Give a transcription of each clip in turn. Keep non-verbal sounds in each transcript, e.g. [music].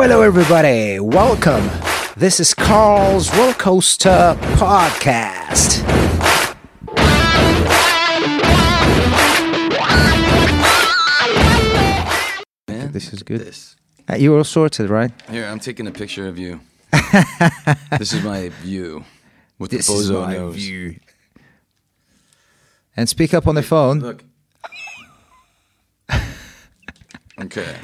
Hello, hello, everybody. Welcome. This is Carl's Roller Coaster Podcast. Man, This is good. This. Uh, you all sorted, right? Here, I'm taking a picture of you. [laughs] this is my view with This the is my nose. view. And speak up on the phone. Look. [laughs] okay.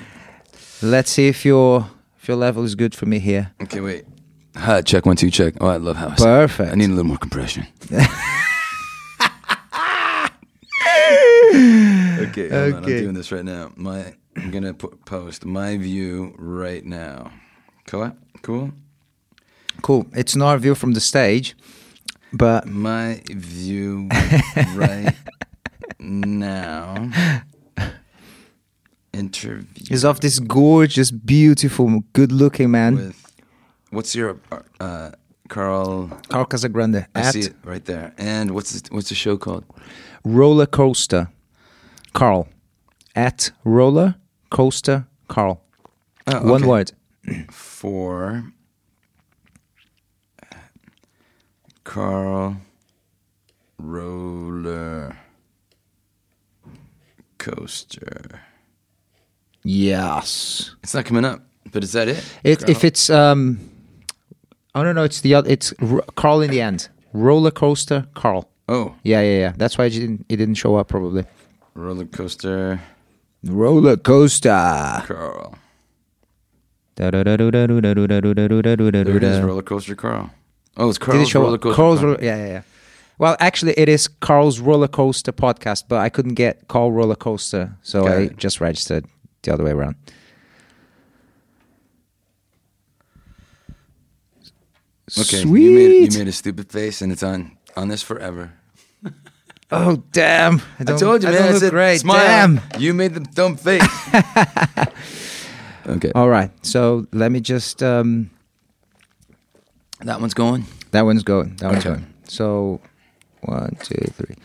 Let's see if your if your level is good for me here. Okay, wait. Hi, check one, two, check. Oh, I love how I sound. Perfect. I need a little more compression. [laughs] okay, hold on. I'm Okay. doing this right now. My, I'm gonna put, post my view right now. Cool. Cool. Cool. It's not a view from the stage, but My view [laughs] right now. Interview is of this gorgeous, beautiful, good-looking man, with what's your uh, Carl? Carl Casagrande, I at see it right there. And what's the, what's the show called? Roller Coaster Carl. At Roller Coaster Carl. Oh, One okay. word. for Carl Roller Coaster. Yes. It's not coming up, but is that it? It, if it's um, oh no no, it's the other. It's R- Carl in the end. Roller coaster Carl. oh, Yeah yeah yeah. That's why it didn't it didn't show up probably. roller coaster Roller coaster. Carl. There it is, roller coaster Carl. Oh, it's Did Carl's it show roller up? coaster. Carl's Carl. Yeah yeah yeah. Well, actually, it is Carl's roller coaster podcast, but I couldn't get Carl roller coaster, so Got I it. just registered the other way around. Okay, Sweet. You made, you made a stupid face, and it's on on this forever. [laughs] oh damn! I, I told you, I man. I look said, great. smile. Damn. You made the dumb face. [laughs] okay, All right, so let me just. Um, that one's going. That one's going. That one's Okay. going. So, one, two, three.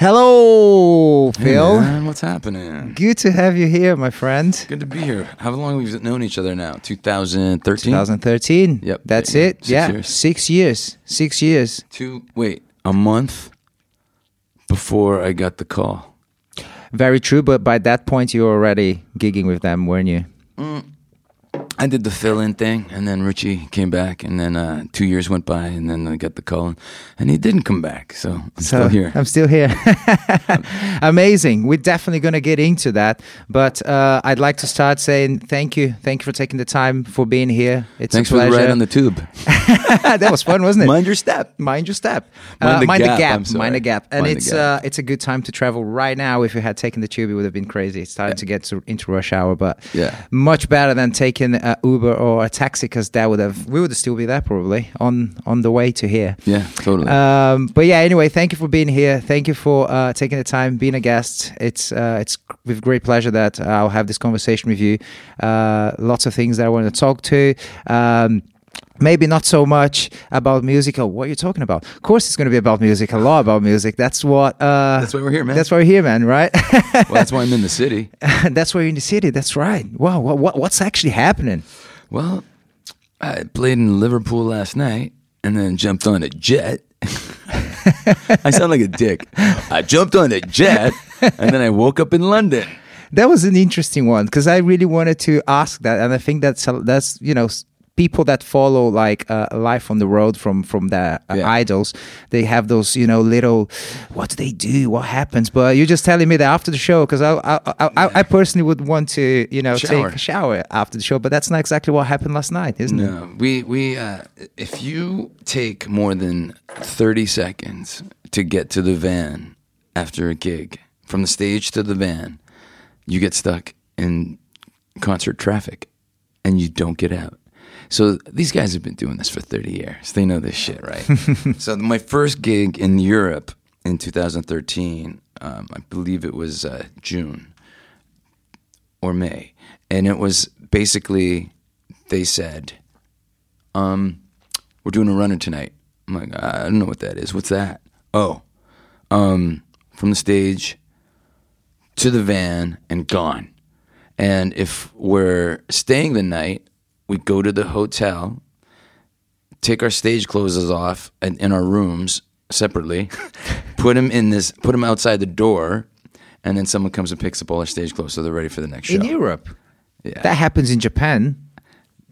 Hello, Hey, Phil. man, what's happening? Good to have you here, my friend. Good to be here. How long have we known each other now? 2013? 2013. Yep. That's Yeah, it. six yeah. years. Six years. Six years. Two, wait, a month before I got the call. Very true. But by that point, you were already gigging with them, weren't you? Mm. I did the fill in thing, and then Richie came back, and then uh, two years went by, and then I got the call, and he didn't come back. So I'm So still here. I'm still here. [laughs] Amazing. We're definitely going to get into that. But uh, I'd like to start saying thank you. Thank you for taking the time for being here. It's Thanks a for the pleasure. ride on the tube. [laughs] that was fun, wasn't it? Mind your step. Mind your step. Mind Uh, the mind gap, the gap. Mind the gap. And Mind it's gap. uh, it's a good time to travel right now. If you had taken the tube, it would have been crazy. It's starting to get to, into rush hour, but Yeah. much better than taking uh, Uber or a taxi because that would have we would still be there probably on on the way to here. Yeah, totally. Um, but yeah, anyway, thank you for being here. Thank you for uh, taking the time, being a guest. It's uh, it's with great pleasure that I'll have this conversation with you. Uh, lots of things that I want to talk to. Um, Maybe not so much about music or what you're talking about. Of course, it's going to be about music, a lot about music. That's what. Uh, That's why we're here, man. That's why we're here, man. Right? well, that's why I'm in the city. [laughs] that's why you're in the city. That's right. Wow. What, what what's actually happening? Well, I played in Liverpool last night and then jumped on a jet. [laughs] I sound like a dick. I jumped on a jet and then I woke up in London. That was an interesting one because I really wanted to ask that, and I think that's that's you know people that follow like uh, life on the road from from their uh, Yeah. idols. They have those you know little what do they do, what happens. But you're just telling me that after the show because I I, I, I I personally would want to you know Shower. take a shower after the show, but that's not exactly what happened last night, isn't it? No, we we uh, if you take more than thirty seconds to get to the van after a gig, from the stage to the van, you get stuck in concert traffic, and you don't get out. So these guys have been doing this for thirty years. They know this shit, right? [laughs] so my first gig in Europe in 2013, um, I believe it was uh, June or May, and it was basically they said, um, "We're doing a runner tonight." I'm like, I don't know what that is. What's that? Oh, um, from the stage to the van and gone. And if we're staying the night, we go to the hotel, take our stage clothes off in, in our rooms separately, [laughs] put them in this, put them outside the door, and then someone comes and picks up all our stage clothes so they're ready for the next show. In Europe, Yeah. that happens in Japan.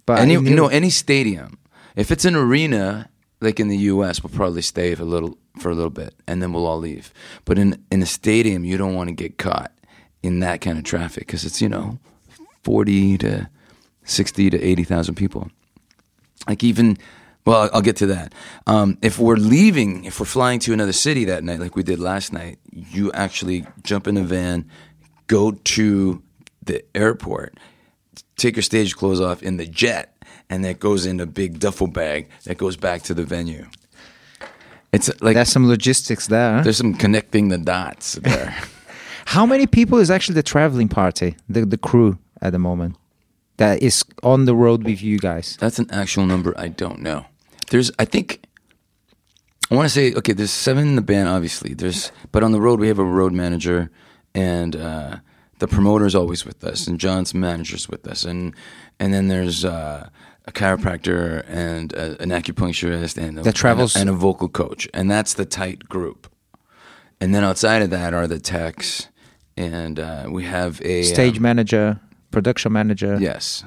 But any in Europe- any stadium. If it's an arena like in the U.S., we'll probably stay for a little for a little bit, and then we'll all leave. But in in a stadium, you don't want to get caught in that kind of traffic because it's you know forty to sixty to eighty thousand people. Like even well, I'll- I'll get to that. Um, if we're leaving, if we're flying to another city that night, like we did last night, you actually jump in a van, go to the airport, take your stage clothes off in the jet, and that goes in a big duffel bag that goes back to the venue. It's like there's some logistics there. huh? there's some connecting the dots there. [laughs] How many people is actually the traveling party, the the crew at the moment, that is on the road with you guys? That's an actual number I don't know. There's I think I want to say okay. There's seven in the band, obviously. There's but on the road we have a road manager, and uh, the promoter's always with us, and John's manager's with us, and and then there's uh, a chiropractor and a, an acupuncturist and a, That travels- and a, and a vocal coach, and that's the tight group. And then outside of that are the techs, and uh, we have a Stage um, manager, production manager. Yes,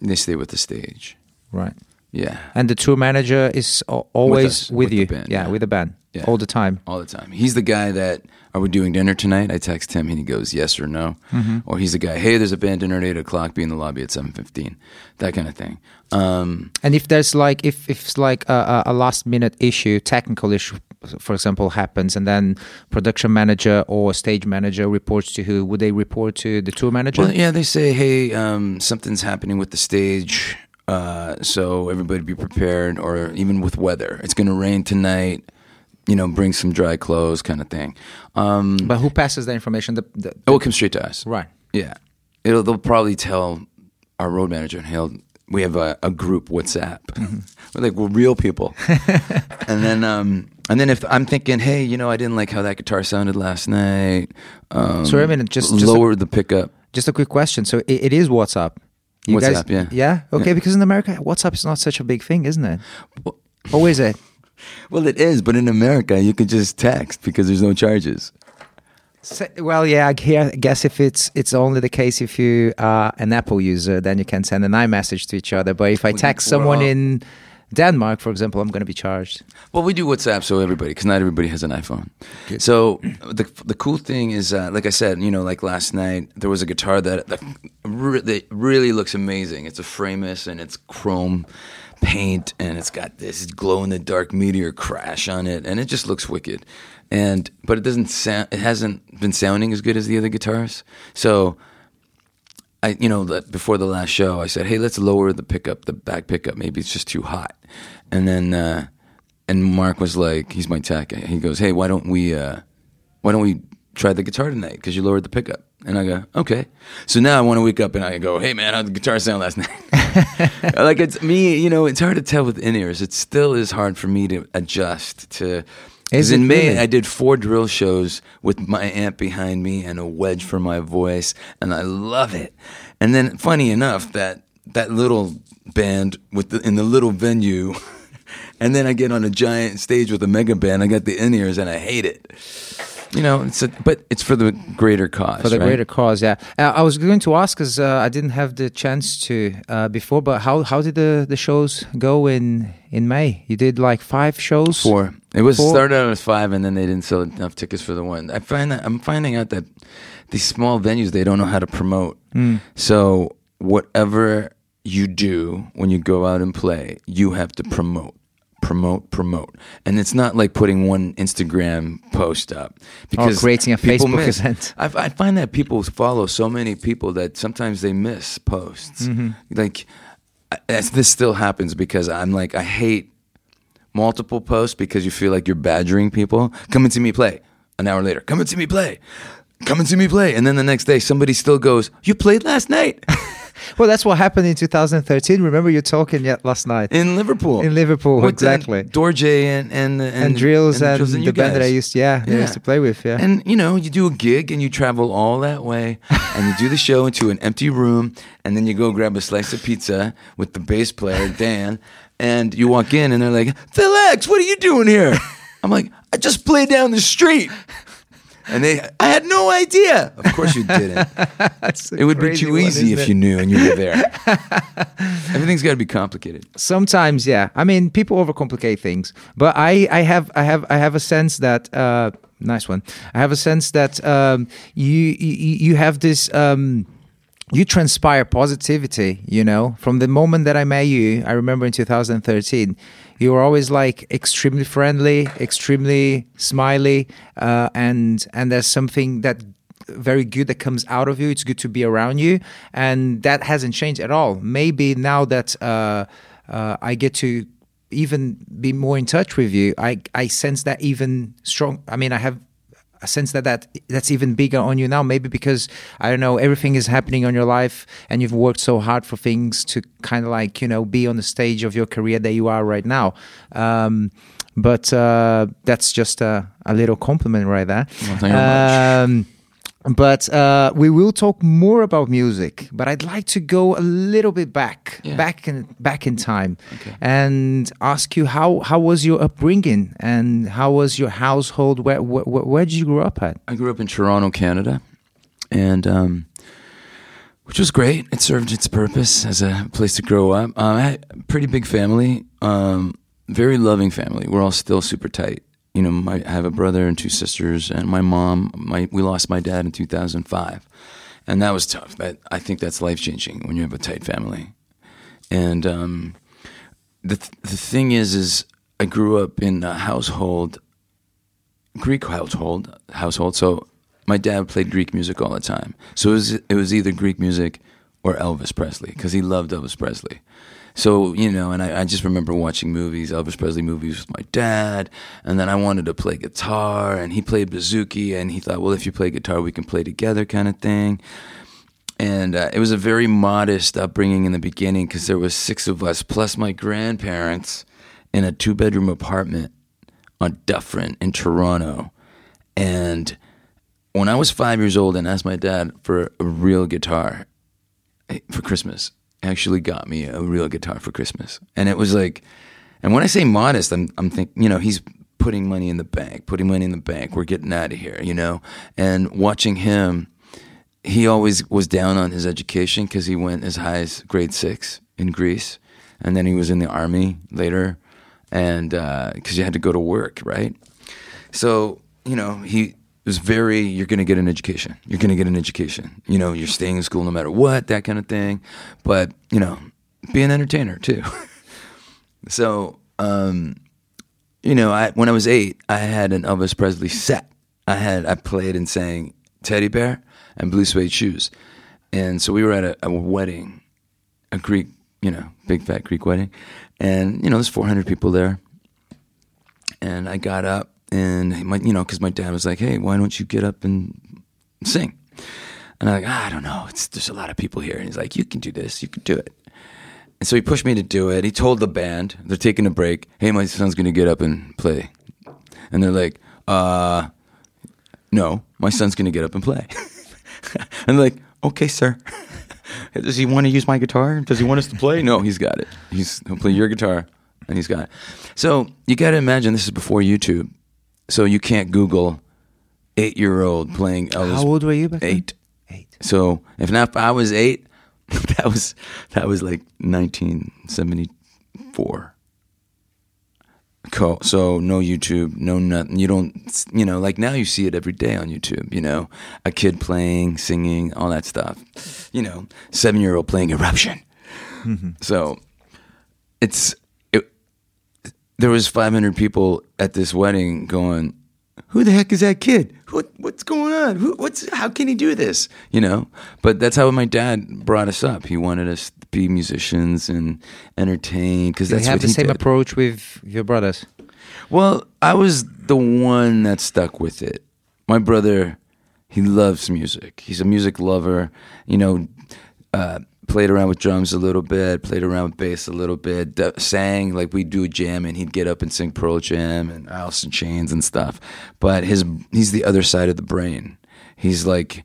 they stay with the stage. Right. Yeah. And the tour manager is al- always us, with, with you. band, yeah, yeah. with the band. Yeah. All the time. all the time. He's the guy that are we doing dinner tonight? I text him and he goes yes or no, Mm-hmm. or he's the guy. Hey, there's a band dinner at eight o'clock. Be in the lobby at seven fifteen. That kind of thing. Um, And if there's like if if it's like a a last minute issue, technical issue, for example, happens, and then production manager or stage manager reports to who? Would they report to the tour manager? well, yeah, they say hey, um, something's happening with the stage, uh, so everybody be prepared. Or even with weather, it's going to rain tonight. You know, bring some dry clothes, kind of thing. Um, But who passes the information? The, the, it will come straight to us. right. Yeah, it'll they'll probably tell our road manager, and he'll we have a, a group WhatsApp. [laughs] we're like we're real people, [laughs] and then um and then if I'm thinking, hey, you know, I didn't like how that guitar sounded last night. Um, Sorry, I mean, just- just a- lower the pickup. Just a quick question. So it, it is WhatsApp. You WhatsApp, yeah. Yeah. Okay. Yeah. Because in America, WhatsApp is not such a big thing, isn't it? Well- Or is it? [laughs] Well, it is, but in America, you can just text because there's no charges. So- Well, yeah, I guess if it's it's only the case if you are an Apple user, then you can send an iMessage to each other. But if I text someone in Denmark, for example, I'm going to be charged. Well, we do WhatsApp so everybody, because not everybody has an iPhone. So the the cool thing is, uh, like I said, you know, like last night there was a guitar that that, re- that really looks amazing. It's a Framus and it's chrome paint and it's got this glow in the dark meteor crash on it, and it just looks wicked. And but it doesn't sound. It hasn't been sounding as good as the other guitars. So I, you know, that before the last show, I said, "Hey, let's lower the pickup, the back pickup. Maybe it's just too hot." And then, uh, and Mark was like, "He's my tech." He goes, "Hey, why don't we, uh, why don't we try the guitar tonight? Because you lowered the pickup." And I go, "Okay." So now I want to wake up and I go, "Hey, man, how'd the guitar sound last night?" [laughs] like it's me, you know. It's hard to tell with in ears. It still is hard for me to adjust to. Is Because in May, really? I did four drill shows with my amp behind me and a wedge for my voice, and I love it. And then, funny enough, that that little band with the, in the little venue, [laughs] and then I get on a giant stage with a mega band. I got the in ears, and I hate it. You know, it's a, but it's for the greater cause. for the right? greater cause. Yeah, uh, I was going to ask because uh, I didn't have the chance to uh, before. But how how did the, the shows go in in May? You did like five shows. Four. It was Four? started out as five, and then they didn't sell enough tickets for the one. I find that I'm finding out that these small venues they don't know how to promote. Hmm. So whatever you do when you go out and play, you have to promote, promote, promote, and it's not like putting one Instagram post up oh, because creating a Facebook miss. event. [laughs] I, I find that people follow so many people that sometimes they miss posts. Mm-hmm. Like I- this still happens because I'm like I hate multiple posts because you feel like you're badgering people. Come and see me play. An hour later, come and see me play. Come and see me play. And then the next day, somebody still goes, "You played last night." [laughs] well, that's what happened in 2013. Remember you talking yet last night in Liverpool. in Liverpool, With, uh, exactly. Dorje and and and, and drills and, Drills the you band that I used, yeah, I used to play with, yeah. And you know, you do a gig and you travel all that way, [laughs] and you do the show into an empty room, and then you go grab a slice of pizza with the bass player Dan, and you walk in and they're like, "Phil X, what are you doing here?" I'm like, "I just played down the street." And they, I had no idea. Of course you didn't. [laughs] It would be too one, easy if it? you knew and you were there. [laughs] Everything's got to be complicated. sometimes yeah i mean people overcomplicate things but i i have i have i have a sense that uh nice one i have a sense that um you you, you have this um you transpire positivity you know from the moment that i met you i remember in 2013 you were always like extremely friendly extremely smiley uh, and and there's something that very good that comes out of you. It's good to be around you, and that hasn't changed at all. Maybe now that uh, uh, I get to even be more in touch with you, I I sense that even strong. I mean, I have a sense that, that that's even bigger on you now. Maybe because I don't know everything is happening on your life, and you've worked so hard for things to kind of like you know be on the stage of your career that you are right now. Um, but uh, that's just a, a little compliment right there. Well, thank you very much. But uh, we will talk more about music. But I'd like to go a little bit back, Yeah. back in back in time, Okay. and ask you how how was your upbringing and how was your household? Where where, where did you grow up at? I grew up in Toronto, Canada, and um, which was great. It served its purpose as a place to grow up. Um, I had a pretty big family, um, very loving family. We're all still super tight. You know, my, I have a brother and two sisters, and my mom. My we lost my dad in 2005, and that was tough. But I think that's life changing when you have a tight family. And um, the th- the thing is, is I grew up in a household Greek household household. So my dad played Greek music all the time. So it was it was either Greek music or Elvis Presley because he loved Elvis Presley. So you know, and I, I just remember watching movies, Elvis Presley movies with my dad, and then I wanted to play guitar, and he played bouzouki, and he thought, well, if you play guitar, we can play together, kind of thing. And uh, it was a very modest upbringing in the beginning because there was six of us plus my grandparents in a two bedroom apartment on Dufferin in Toronto. And when I was five years old and asked my dad for a real guitar eh, for Christmas, actually got me a real guitar for Christmas. And it was like, and when I say modest, I'm, I'm thinking, you know, he's putting money in the bank, putting money in the bank. We're getting out of here, you know? And watching him, he always was down on his education because he went as high as grade six in Greece, and then he was in the army later, and uh, because you had to go to work, right? So you know he was very. You're going to get an education. You're going to get an education. You know, you're staying in school no matter what, that kind of thing. But you know, be an entertainer too. [laughs] so um, you know, I when I was eight, I had an Elvis Presley set. I had I played and sang Teddy Bear and Blue Suede Shoes, and so we were at a, a wedding, a Greek, you know, big fat Greek wedding, and you know, there's 400 people there, and I got up and my, you know, because my dad was like, hey, why don't you get up and sing? And I'm like, ah, I don't know, it's there's a lot of people here, and he's like, you can do this, you can do it. And so he pushed me to do it. He told the band, they're taking a break. Hey, my son's to get up and play. And they're like, uh, no, my son's to get up and play. [laughs] and they're like, okay, sir. [laughs] Does he want to use my guitar? Does he want us to play? No, he's got it. He's, he'll play your guitar and he's got it. So you got to imagine this is before YouTube. So you can't Google eight year old playing Elvis. How old were you back then? Eight. Eight. So if not, if I was eight, [laughs] that was that was like 1974. Co- So no YouTube, no nothing. You don't, you know, like now you see it every day on YouTube. You know, a kid playing, singing, all that stuff. You know, seven year old playing Eruption. Mm-hmm. So it's it. There was 500 people at this wedding going, "Who the heck is that kid? What what's going on? Who, what's how can he do this? You know." But that's how my dad brought us up. He wanted us to be musicians and entertain because Did that's you have the he same did. approach with your brothers? Well, I was the one that stuck with it. My brother, he loves music. He's a music lover. You know, uh, played around with drums a little bit, played around with bass a little bit, d- sang like we'd do a jam and he'd get up and sing Pearl Jam and Alice in Chains and stuff. But his he's the other side of the brain. He's like,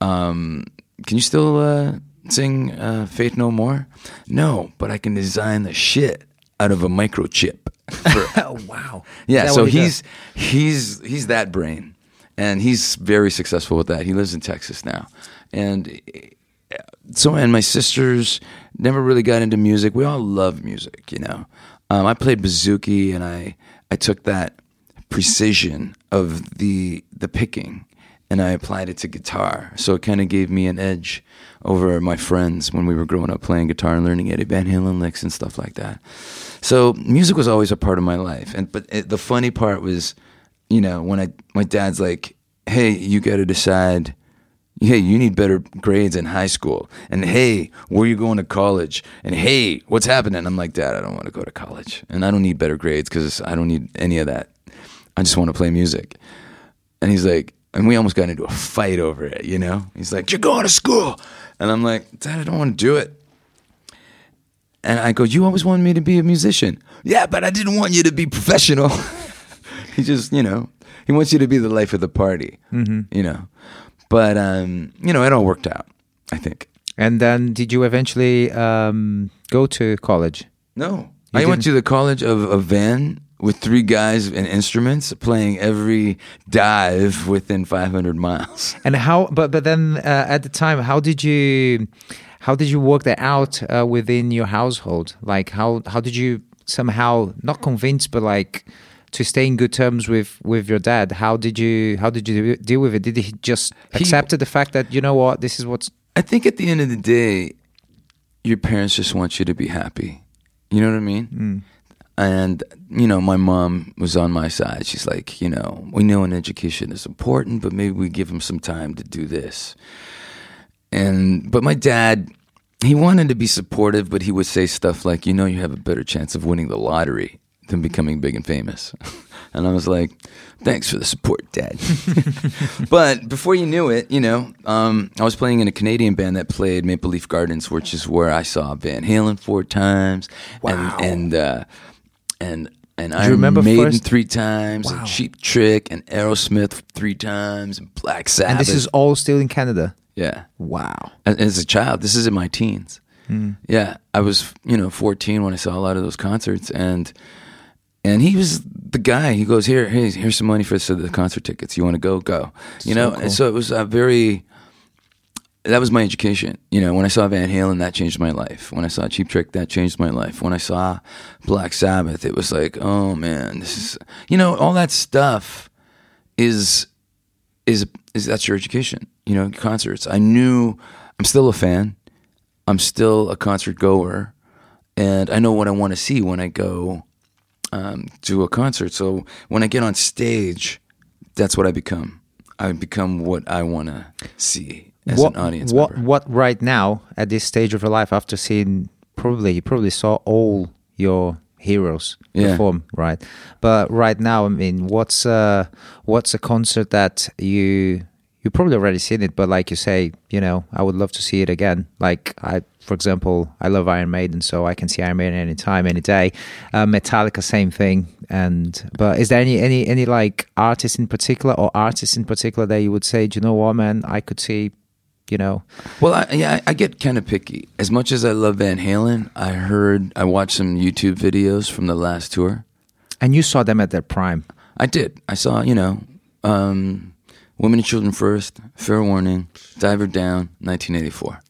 um, can you still uh, sing uh, Faith No More? No, but I can design the shit out of a microchip. For, [laughs] Oh wow. yeah, so he he's he's he's that brain, and he's very successful with that. He lives in Texas now, and so and my sisters never really got into music. We all love music, you know. Um, I played bouzouki, and I I took that precision of the the picking, and I applied it to guitar. So it kind of gave me an edge over my friends when we were growing up playing guitar and learning Eddie Van Halen licks and stuff like that. So music was always a part of my life, and but it, the funny part was, you know, when I my dad's like, "Hey, you got to decide." Hey, you need better grades in high school. And hey, where are you going to college? And hey, what's happening? I'm like, Dad, I don't want to go to college. And I don't need better grades because I don't need any of that. I just want to play music. And he's like, and we almost got into a fight over it, you know? He's like, You're going to school. And I'm like, Dad, I don't want to do it. And I go, You always wanted me to be a musician. Yeah, but I didn't want you to be professional. [laughs] he just, you know, he wants you to be the life of the party, mm-hmm. you know? But, um, you know, it all worked out, I think. And then did you eventually um, go to college? No. You I went didn't? to the college of a van with three guys and instruments playing every dive within 500 miles. [laughs] And how? But but then uh, at the time, how did you how did you work that out uh, within your household? Like how how did you somehow not convince, but like to stay in good terms with with your dad? How did you how did you deal with it? Did he just He- accepted the fact that you know what this is what's I think at the end of the day, your parents just want you to be happy. You know what I mean? Mm. And, you know, my mom was on my side. She's like, you know, we know an education is important, but maybe we give him some time to do this. And, but my dad, he wanted to be supportive, but he would say stuff like, you know, you have a better chance of winning the lottery than becoming big and famous. [laughs] and I was like, thanks for the support, dad. [laughs] but before you knew it, you know, um, I was playing in a Canadian band that played Maple Leaf Gardens, which is where I saw Van Halen four times, Wow. and and uh, and and I remember Maiden first- three times, Wow. and Cheap Trick, and Aerosmith three times, and Black Sabbath. and this is all still in Canada. yeah. Wow. As- As a child, this is in my teens. Yeah, I was you know 14 when I saw a lot of those concerts, and and he was the guy. He goes here, here's, here's some money for so the concert tickets. You want to go? Go. You So know, cool. and so it was a very. That was my education. You know, when I saw Van Halen, that changed my life. When I saw Cheap Trick, that changed my life. When I saw Black Sabbath, it was like, oh man, this is mm-hmm. you know all that stuff is is is that's your education. You know, concerts. I knew I'm still a fan. I'm still a concert goer, and I know what I want to see when I go um, to a concert. So when I get on stage, that's what I become. I become what I want to see as what an audience what member. what right now at this stage of your life after seeing probably you probably saw all your heroes Yeah. perform right but right now i mean what's uh what's a concert that you you probably already seen it but like you say you know i would love to see it again like i for example i love iron maiden so i can see iron maiden anytime any day uh, metallica same thing and but is there any any any like artists in particular or artists in particular that you would say do you know what man i could see you know Well, I, yeah, I I get kind of picky. As much as I love Van Halen, I heard, I watched some YouTube videos from the last tour. and you saw them at their prime I did. I saw, you know, um, Women and Children First, Fair Warning, Diver Down, 1984.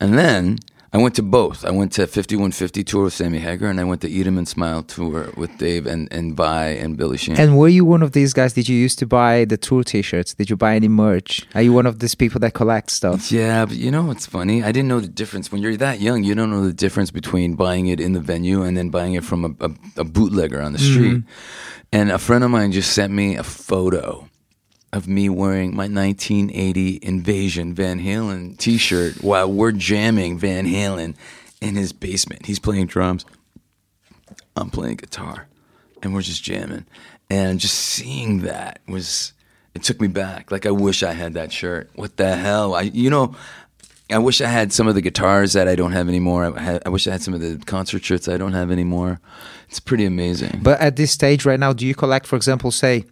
And then I went to both. I went to 5150 tour with Sammy Hagar, and I went to Eat 'em and Smile tour with Dave and, and Vai and Billy Sheehan. and were you one of these guys did you used to buy the tour t-shirts did you buy any merch are you one of these people that collect stuff Yeah, but you know what's funny? I didn't know the difference. When you're that young, you don't know the difference between buying it in the venue and then buying it from a, a, a bootlegger on the mm-hmm. street. And a friend of mine just sent me a photo of me wearing my 1980 Invasion Van Halen t shirt while we're jamming Van Halen in his basement. He's playing drums, I'm playing guitar, and we're just jamming. And just seeing that was, it took me back. Like, I wish I had that shirt. What the hell? I, you know, I wish I had some of the guitars that I don't have anymore. I, had, I wish I had some of the concert shirts I don't have anymore. It's pretty amazing. But at this stage right now, do you collect, for example, say,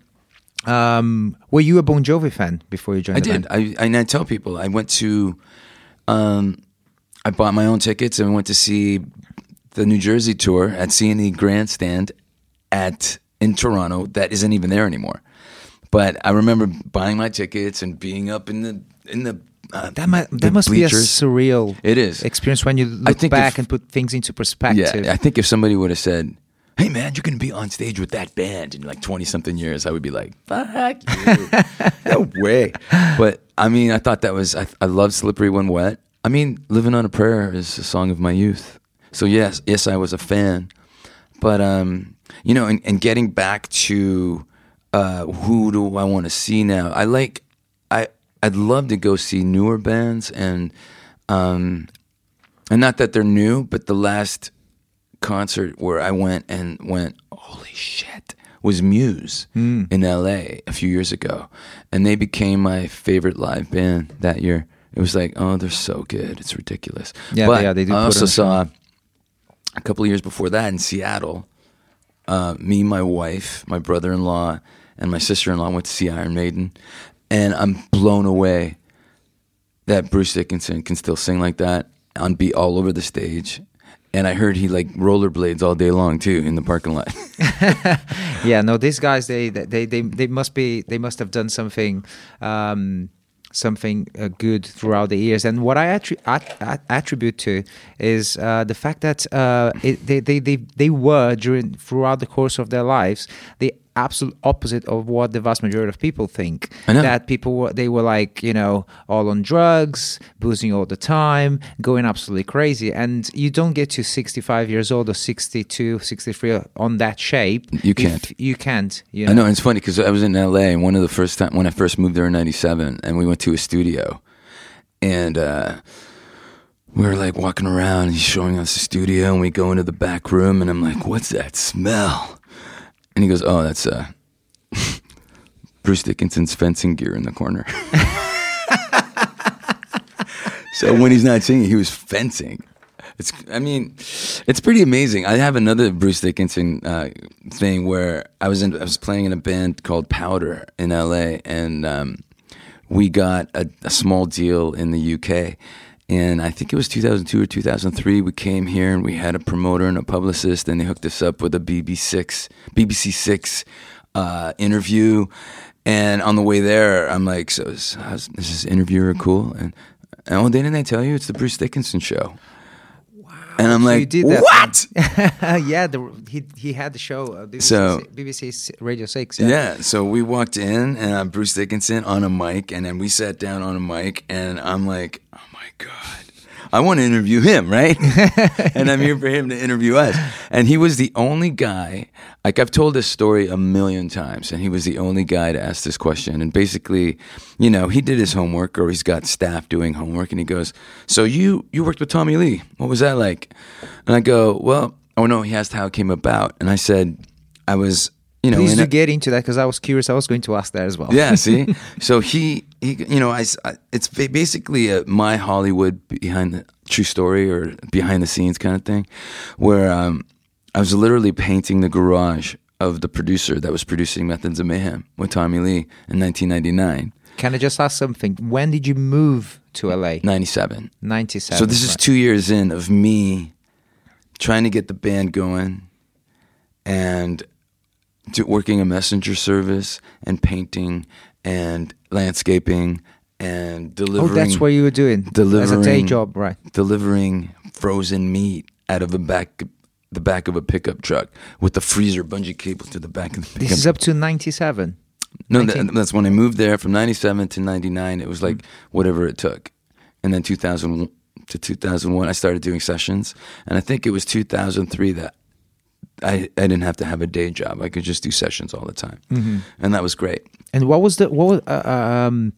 um, were you a Bon Jovi fan before you joined I the did. band? I, and I tell people I went to, um, I bought my own tickets and went to see the New Jersey tour at CNE Grandstand at in Toronto. That isn't even there anymore. But I remember buying my tickets and being up in the in the uh, That, might, that must bleachers. be a surreal It is. experience when you look back if- and put things into perspective. Yeah, I think if somebody would have said, "Hey, man, you're to be on stage with that band in like twenty something years," I would be like, "Fuck you, [laughs] no way." But I mean, I thought that was I, I love "Slippery When Wet." I mean, "Living on a Prayer" is a song of my youth. So yes, yes, I was a fan. But um, you know, and, and getting back to uh, who do I want to see now? I like I I'd love to go see newer bands and um, and not that they're new, but the last concert where I went and went, holy shit, was Muse in LA a few years ago. And they became my favorite live band that year. It was like, oh, they're so good. It's ridiculous. Yeah, but yeah, they do I also on a show. saw a couple of years before that in Seattle, uh, me, my wife, my brother in law, and my sister in law went to see Iron Maiden. And I'm blown away that Bruce Dickinson can still sing like that on beat all over the stage. And I heard he like rollerblades all day long too in the parking lot. [laughs] yeah no these guys they they they, they must be they must have done something um something uh, good throughout the years and what i attri- at- at- attribute to is uh, the fact that uh, it, they, they they they were during throughout the course of their lives the absolute opposite of what the vast majority of people think I know. that people were they were like you know all on drugs boozing all the time going absolutely crazy and you don't get to 65 years old or 62 63 on that shape You can't. you can't you I know, and it's funny because I was in LA and one of the first time when I first moved there in '97, and we went to a studio, and uh, we were like walking around, and he's showing us the studio, and we go into the back room, and I'm like, "What's that smell?" And he goes, "Oh, that's uh, [laughs] Bruce Dickinson's fencing gear in the corner." [laughs] so when he's not singing, he was fencing. It's, I mean, it's pretty amazing. I have another Bruce Dickinson uh, thing where I was in, I was playing in a band called Powder in LA, and um, we got a, a small deal in the UK. And I think it was 2002 or 2003. We came here and we had a promoter and a publicist, and they hooked us up with a BBC6, BBC Six uh, interview. And on the way there, I'm like, "So is, is this interviewer cool?" And, oh, didn't they tell you it's the Bruce Dickinson show? Wow! And I'm So like, what? [laughs] yeah the, he he had the show uh, BBC, So- BBC Radio 6 Yeah. So we walked in and I'm Bruce Dickinson on a mic, and then we sat down on a mic, and I'm like, oh God. I want to interview him, right? [laughs] and I'm here for him to interview us. And he was the only guy, like I've told this story a million times, and he was the only guy to ask this question. And basically, you know, he did his homework or he's got staff doing homework and he goes, So you you worked with Tommy Lee. What was that like? And I go, Well, oh no, he asked how it came about. And I said, I was, you know, please do a- get into that because I was curious I was going to ask that as well yeah, [laughs] see. So he, he, you know, I. it's basically a my Hollywood behind the true story or behind the scenes kind of thing, where um, I was literally painting the garage of the producer that was producing Methods of Mayhem with Tommy Lee in 1999, can I just ask something when did you move to LA 97. 97 So this is two years in of me trying to get the band going and do, working a messenger service and painting and landscaping and delivering. oh that's what you were doing Delivering as a day job right delivering frozen meat out of a back the back of a pickup truck with the freezer bungee cable to the back of the pickup. this is up to 97 no, 19. that, that's when I moved there from '97 to '99. It was Mm. like whatever it took, and then 2000 to 2001, I started doing sessions, and I think it was 2003 that I I didn't have to have a day job. I could just do sessions all the time, Mm-hmm. and that was great. and what was the what was, uh, um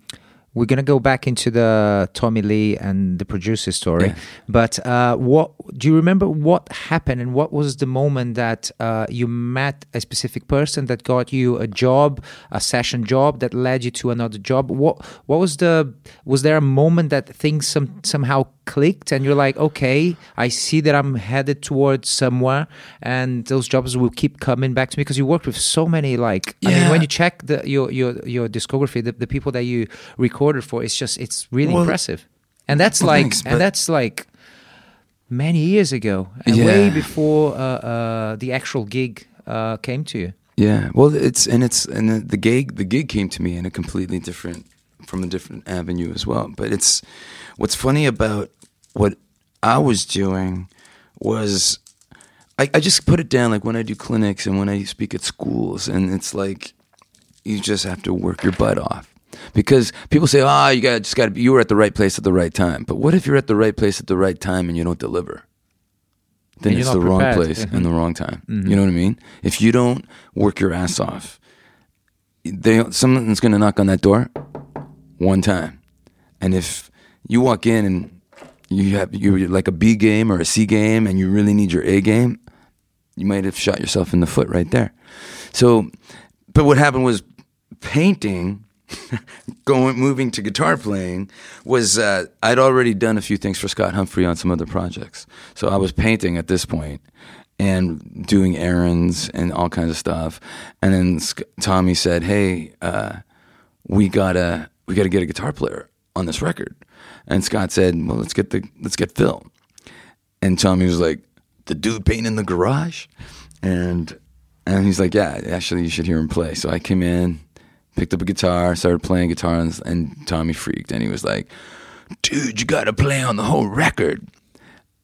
we're gonna go back into the Tommy Lee and the producer story. Yeah. But uh, what do you remember? What happened and what was the moment that uh, you met a specific person that got you a job, a session job that led you to another job? What what was the was there a moment that things some somehow clicked and you're like, okay, I see that I'm headed towards somewhere, and those jobs will keep coming back to me because you worked with so many like I mean when you check the your your your discography, the, the people that you recorded for, it's just it's really Well- impressive, and that's Well, like thanks, and that's like many years ago, and way before uh, uh, the actual gig uh, came to you. Yeah, well, it's and it's and the, the gig the gig came to me in a completely different from a different avenue as well. But it's what's funny about what I was doing was I, I just put it down like when I do clinics and when I speak at schools, and it's like you just have to work your butt off because people say, "Ah, you got just got to be you were at the right place at the right time." But what if you're at the right place at the right time and you don't deliver? Then And it's the not wrong prepared. place and the [laughs] wrong time. You know what I mean? If you don't work your ass off, they someone's going to knock on that door one time, and if you walk in and you have you're like a B game or a C game, and you really need your A game, you might have shot yourself in the foot right there. So, but what happened was painting, [laughs] going moving to guitar playing was uh, I'd already done a few things for Scott Humphrey on some other projects. So I was painting at this point and doing errands and all kinds of stuff. And then Tommy said, "Hey, uh, we gotta we gotta get a guitar player on this record." And Scott said, "Well, let's get the let's get Phil." And Tommy was like, "The dude painting in the garage," and and he's like, "Yeah, actually, you should hear him play." So I came in, picked up a guitar, started playing guitar, and, and Tommy freaked, and he was like, "Dude, you got to play on the whole record."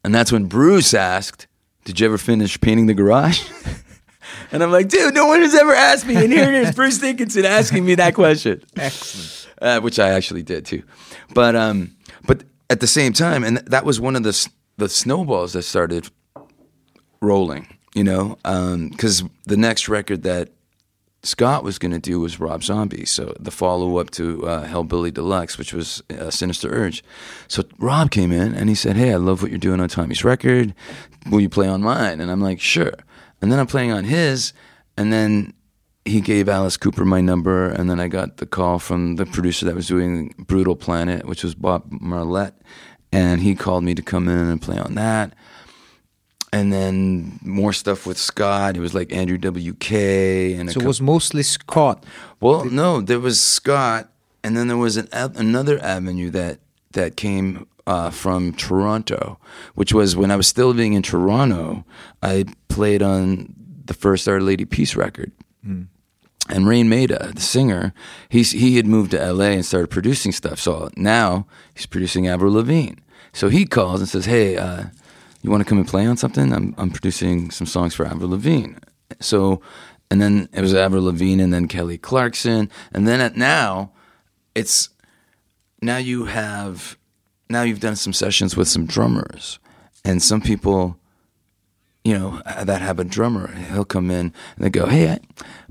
And that's when Bruce asked, "Did you ever finish painting the garage?" [laughs] and I'm like, "Dude, no one has ever asked me." And here it is, Bruce Dickinson asking me that question Excellent. Uh, which I actually did too. But um, but at the same time, and that was one of the the snowballs that started rolling. You know, because the next record that Scott was going to do was Rob Zombie, so the follow up to uh, Hellbilly Deluxe, which was uh, Sinister Urge. So Rob came in and he said, "Hey, I love what you're doing on Tommy's record. Will you play on mine?" And I'm like, "Sure." And then I'm playing on his, and then he gave Alice Cooper my number, and then I got the call from the producer that was doing Brutal Planet, which was Bob Marlette, and he called me to come in and play on that. And then more stuff with Scott. It was like Andrew WK and So it was mostly Scott. well, no, there was Scott, and then there was an another avenue that that came uh, from Toronto, which was when I was still living in Toronto. I played on the first Our Lady Peace record. And Raine Maida, the singer, he's he had moved to LA and started producing stuff. So now he's producing Avril Lavigne. So he calls and says, "Hey, uh, you want to come and play on something? I'm I'm producing some songs for Avril Lavigne." So, and then it was Avril Lavigne, and then Kelly Clarkson, and then at now, it's now you have now you've done some sessions with some drummers, and some people you know, uh, that have a drummer. He'll come in and they go, "Hey, I,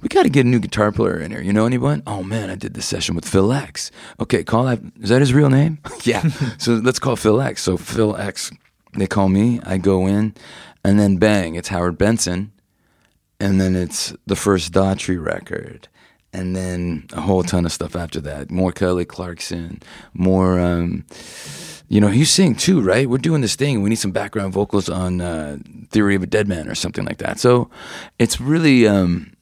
we got to get a new guitar player in here. You know anyone? Oh man, I did this session with Phil X. Okay, call that. Is that his real name? [laughs] yeah. [laughs] so let's call Phil X. So Phil X, they call me. I go in, and then bang, it's Howard Benson, and then it's the first Daughtry record. And then a whole ton of stuff after that. More Kelly Clarkson, more um, you know, he's sing too, right? We're doing this thing. We need some background vocals on uh, Theory of a Dead Man or something like that. So it's really um,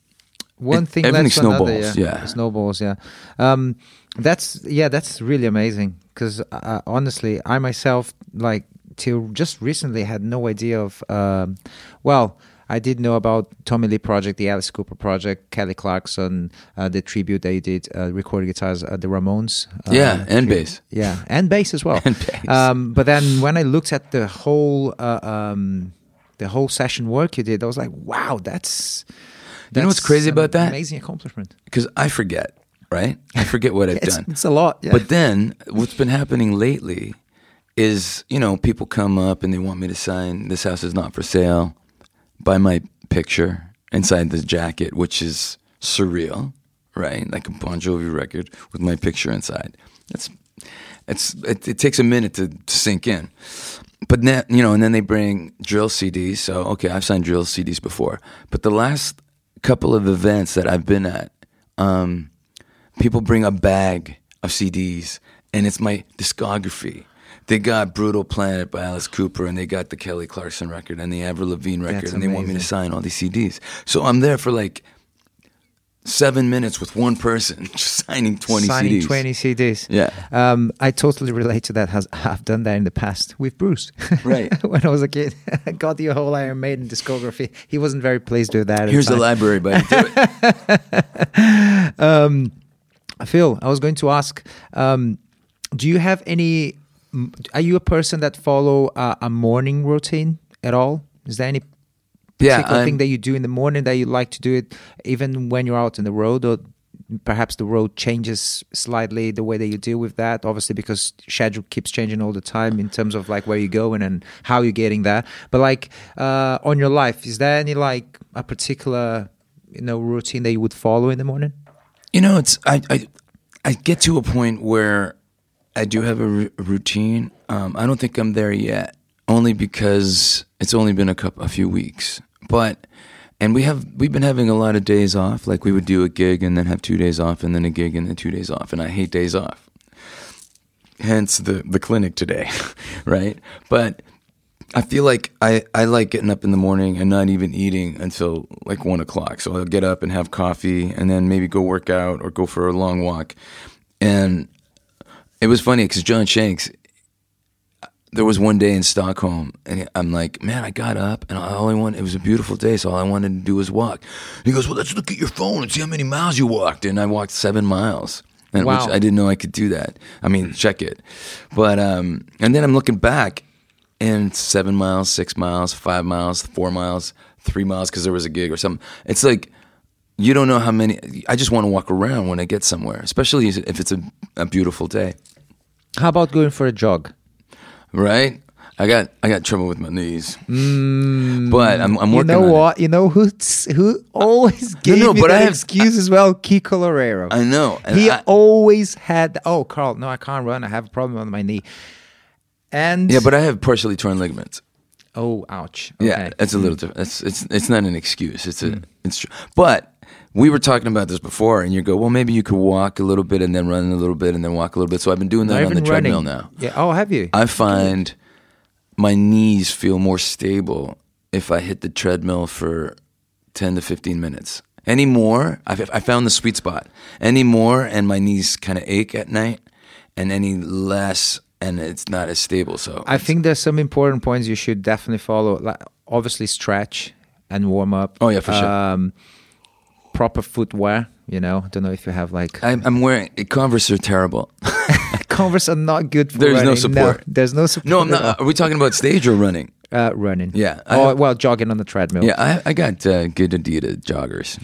One It- thing everything to another, snowballs, yeah. snowballs. Yeah, um, that's yeah, that's really amazing. Because uh, honestly, I myself like till just recently had no idea of. Um, well, I did know about Tommy Lee project, the Alice Cooper project, Kelly Clarkson, uh, the tribute they did, uh, recorded guitars, uh, the Ramones. Uh, Yeah, and tribute. bass. Yeah, and bass as well. [laughs] And bass. Um, but then when I looked at the whole. Uh, um, the whole session work you did, I was like, "Wow, that's You know what's crazy about that? Amazing accomplishment. because I forget, right? I forget what I've [laughs] It's, done. it's a lot. Yeah. But then what's been happening lately is, you know, people come up and they want me to sign this house is not for sale by my picture inside the jacket, which is surreal, right? Like a Bon Jovi record with my picture inside. That's it's it, it takes a minute to sink in. But then you know, and then they bring drill CDs. So okay, I've signed drill CDs before, but the last couple of events that I've been at, um, people bring a bag of CDs, and it's my discography. They got Brutal Planet by Alice Cooper, and they got the Kelly Clarkson record and the Avril Lavigne record, That's and they want me to sign all these CDs. So I'm there for like seven minutes with one person, [laughs] just signing 20 Signing CDs. 20 CDs. Yeah. Um, I totally relate to that. Has I've done that in the past with Bruce. Right. [laughs] when I was a kid, [laughs] I got the whole Iron Maiden discography. He wasn't very pleased with that. Here's the time. library, buddy. Do it. Phil, I was going to ask, um, do you have any? Are you a person that follow uh, a morning routine at all? Is there any particular I'm- thing that you do in the morning that you like to do it, even when you're out on the road, or perhaps the road changes slightly the way that you deal with that? Obviously, because schedule keeps changing all the time in terms of like where you're going and how you're getting there. But like uh, on your life, is there any like a particular you know routine that you would follow in the morning? You know, it's I, I I get to a point where I do have a routine. Um, I don't think I'm there yet, only because it's only been a couple, a few weeks. But and we have we've been having a lot of days off. Like we would do a gig and then have two days off, and then a gig and then two days off. And I hate days off. Hence the the clinic today, [laughs] right? But I feel like I, I like getting up in the morning and not even eating until like one o'clock. So I'll get up and have coffee and then maybe go work out or go for a long walk. And it was funny because John Shanks, there was one day in Stockholm and I'm like, man, I got up and all I wanted, it was a beautiful day. So all I wanted to do was walk. He goes, well, let's look at your phone and see how many miles you walked. And I walked seven miles. And Wow. which I didn't know I could do that. I mean, check it. But um, and then I'm looking back, and seven miles, six miles, five miles, four miles, three miles because there was a gig or something. It's like you don't know how many. I just want to walk around when I get somewhere, especially if it's a, a beautiful day, How about going for a jog? right? I got I got trouble with my knees, mm. but I'm, I'm You know on it. what? You know who who always gave no, me but that I have- excuse as well? Kiko Loureiro. I know. he I- always had. Oh, Carl, no, I can't run. I have a problem on my knee. And yeah, but I have partially torn ligaments. oh, ouch. Yeah, Okay. it's a little mm. different. It's it's it's not an excuse. It's a mm. it's true. But we were talking about this before, and you go, well, maybe you could walk a little bit and then run a little bit and then walk a little bit. So I've been doing Not that on the even treadmill running. now. Yeah. Oh, have you? I find my knees feel more stable if I hit the treadmill for ten to fifteen minutes. Any more, I've, I found the sweet spot. Any more, and my knees kind of ache at night, and any less, and it's not as stable. So I think there's some important points you should definitely follow. Like obviously, stretch and warm up. Oh, yeah, for sure. Um, proper footwear. You know, I don't know if you have like I'm, I'm wearing Converse are terrible. [laughs] Converse are not good for There's no running. support. there's no support. No, I'm not. Are we talking about stage or running? Uh, running. Yeah, I have- well, jogging on the treadmill. Yeah, I, I got uh, good Adidas joggers.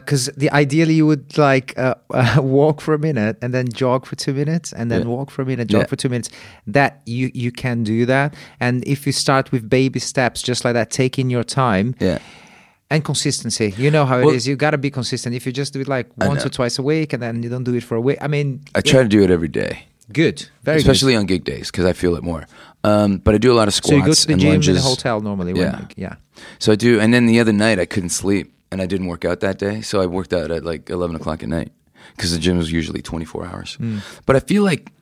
Because the ideally you would like uh, uh, [laughs] walk for a minute and then jog for two minutes and then Yeah. walk for a minute, jog Yeah. for two minutes. That you you can do that, and if you start with baby steps, just like that, taking your time. Yeah. And consistency, you know how it Well- is. You got to be consistent. If you just do it like once or twice a week, and then you don't do it for a week, I mean, I try to do it every day, good, very especially on gig days because I feel it more. Um, but I do a lot of good. So you squats go to the and gym lunges. in the hotel normally. When, Yeah. yeah. So I do, and then the other night I couldn't sleep and I didn't work out that day, so I worked out at like eleven o'clock at night because the gym is usually twenty four hours. Hmm. But I feel like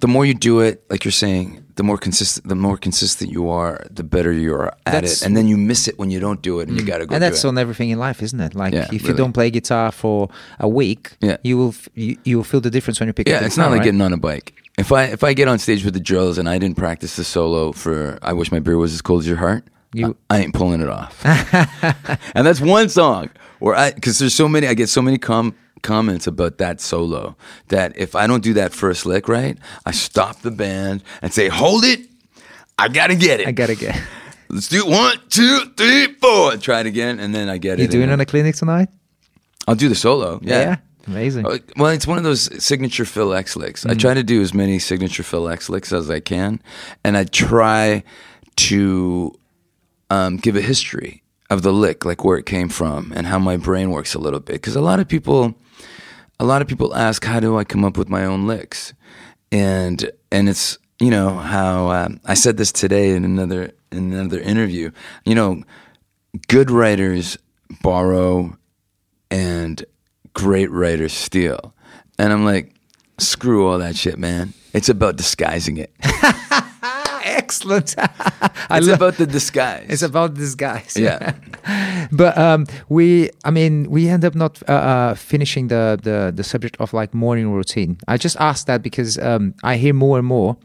the more you do it, like you're saying, the more consistent, the more consistent you are, the better you are at That's- it, and then you miss it when you don't do it, and you mm. got to go. and that's on everything in life, isn't it? Like Yeah, if you don't play guitar for a week, Yeah. you will f- you, you will feel the difference when you pick it up Yeah, it's guitar, not like right? getting on a bike. If I if I get on stage with the drills and I didn't practice the solo for "I Wish My Beer Was as Cold as Your Heart," You- I, I ain't pulling it off. [laughs] and that's one song where I because there's so many I get so many com- comments about that solo that if I don't do that first lick right, I stop the band and say, "Hold it, I gotta get it. I gotta get. It. [laughs] Let's do it. one, two, three, four. And try it again, and then I get You it. You doing and on a clinic tonight? I'll do the solo. Yeah. amazing. Uh, Well, it's one of those signature Phil X licks. I try to do as many signature Phil X licks as I can, and I try to um, give a history of the lick, like where it came from and how my brain works a little bit. Because a lot of people, a lot of people ask, how do I come up with my own licks? And and it's you know how um, I said this today in another in another interview. You know, good writers borrow, and great writers steal. And I'm like, screw all that shit, man. It's about disguising it. [laughs] Excellent. [laughs] I It's love. about the disguise. It's about this guys. Yeah. [laughs] but um, we, I mean, we end up not uh, uh, finishing the, the the subject of like morning routine. I just asked that because um, I hear more and more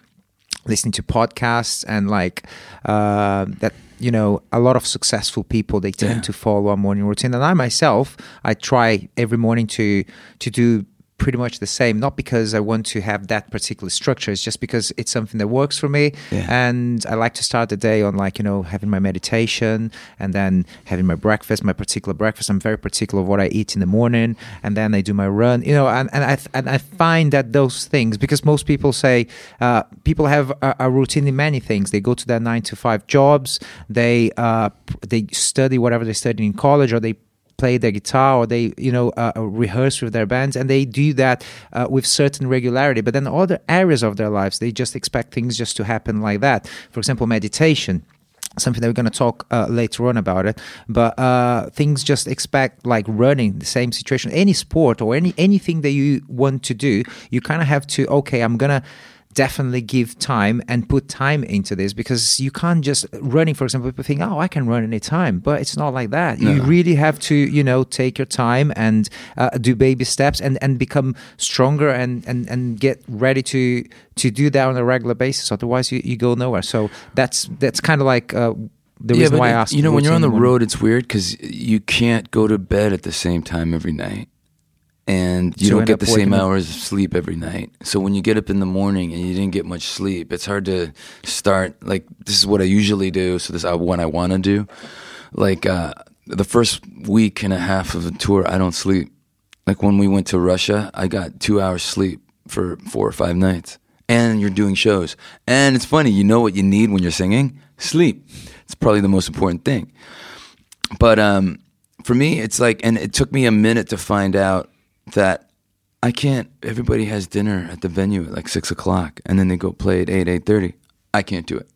listening to podcasts and like uh, that. You know, a lot of successful people they tend Yeah. to follow a morning routine, and I myself, I try every morning to to do pretty much the same. Not because I want to have that particular structure, it's just because it's something that works for me, Yeah. and I like to start the day on like you know having my meditation and then having my breakfast, my particular breakfast. I'm very particular of what I eat in the morning, and then I do my run. You know, and, and I and I find that those things because most people say uh, people have a, a routine in many things. They go to their nine to five jobs. They uh, they study whatever they study in college, or they play their guitar or they you know uh, rehearse with their bands and they do that uh, with certain regularity. But then other areas of their lives they just expect things just to happen like that. For example meditation something that we're going to talk uh, later on about it. But uh, things just expect like running the same situation. Any sport or any anything that you want to do you kind of have to okay i'm gonna definitely give time and put time into this because you can't just running for example people think oh i can run any time but it's not like that. You really have to you know take your time and uh, do baby steps and and become stronger and and and get ready to to do that on a regular basis. Otherwise you, you go nowhere. So that's that's kind of like uh, the reason but why i it- asked You know, when you're on the road, it's weird because you can't go to bed at the same time every night, and you So don't get the same hours of sleep every night. So when you get up in the morning and you didn't get much sleep, it's hard to start. Like this is what I usually do. So this is what I want to do. Like uh, the first week and a half of a tour, I don't sleep. Like when we went to Russia, I got two hours sleep for four or five nights. And you're doing shows. And it's funny, you know what you need when you're singing? Sleep. It's probably the most important thing. But um, for me, it's like, and it took me a minute to find out that I can't. Everybody has dinner at the venue at like six o'clock, and then they go play at eight, eight thirty. I can't do it.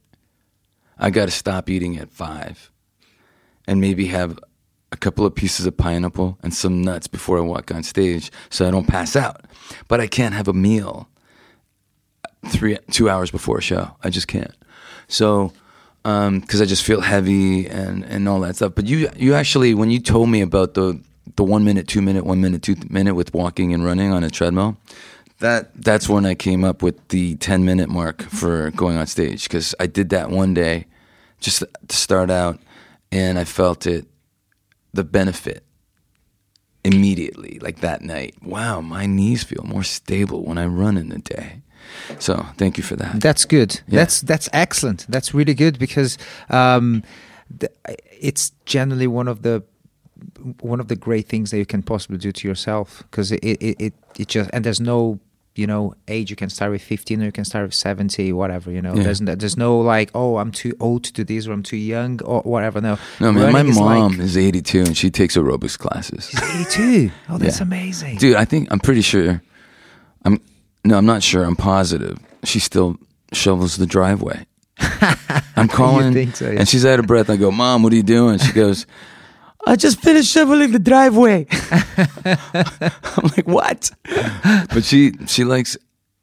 I got to stop eating at five, and maybe have a couple of pieces of pineapple and some nuts before I walk on stage, so I don't pass out. But I can't have a meal three two hours before a show. I just can't. So um, because I just feel heavy and and all that stuff. But you you actually when you told me about the the one minute, two minute, one minute, two minute with walking and running on a treadmill. That that's when I came up with the ten minute mark for going on stage because I did that one day, just to start out, and I felt it, the benefit immediately, like that night. Wow, my knees feel more stable when I run in the day. So thank you for that. That's good. Yeah. That's that's excellent. That's really good because um, th- it's generally one of the one of the great things that you can possibly do to yourself because it, it it it just and there's no you know age you can start with 15 or you can start with 70 whatever you know Yeah. there's no, there's no like oh i'm too old to do this or i'm too young or whatever no No man, my is mom like- is 82 and she takes aerobics classes. she's 82 oh [laughs] that's Yeah. amazing Dude, I think I'm pretty sure. I'm no, I'm not sure. I'm positive. She still shovels the driveway. [laughs] I'm calling, so, yeah. and she's out of breath. I go, "Mom, what are you doing?" She goes, "I just finished shoveling the driveway." [laughs] I'm like, "What?" But she she likes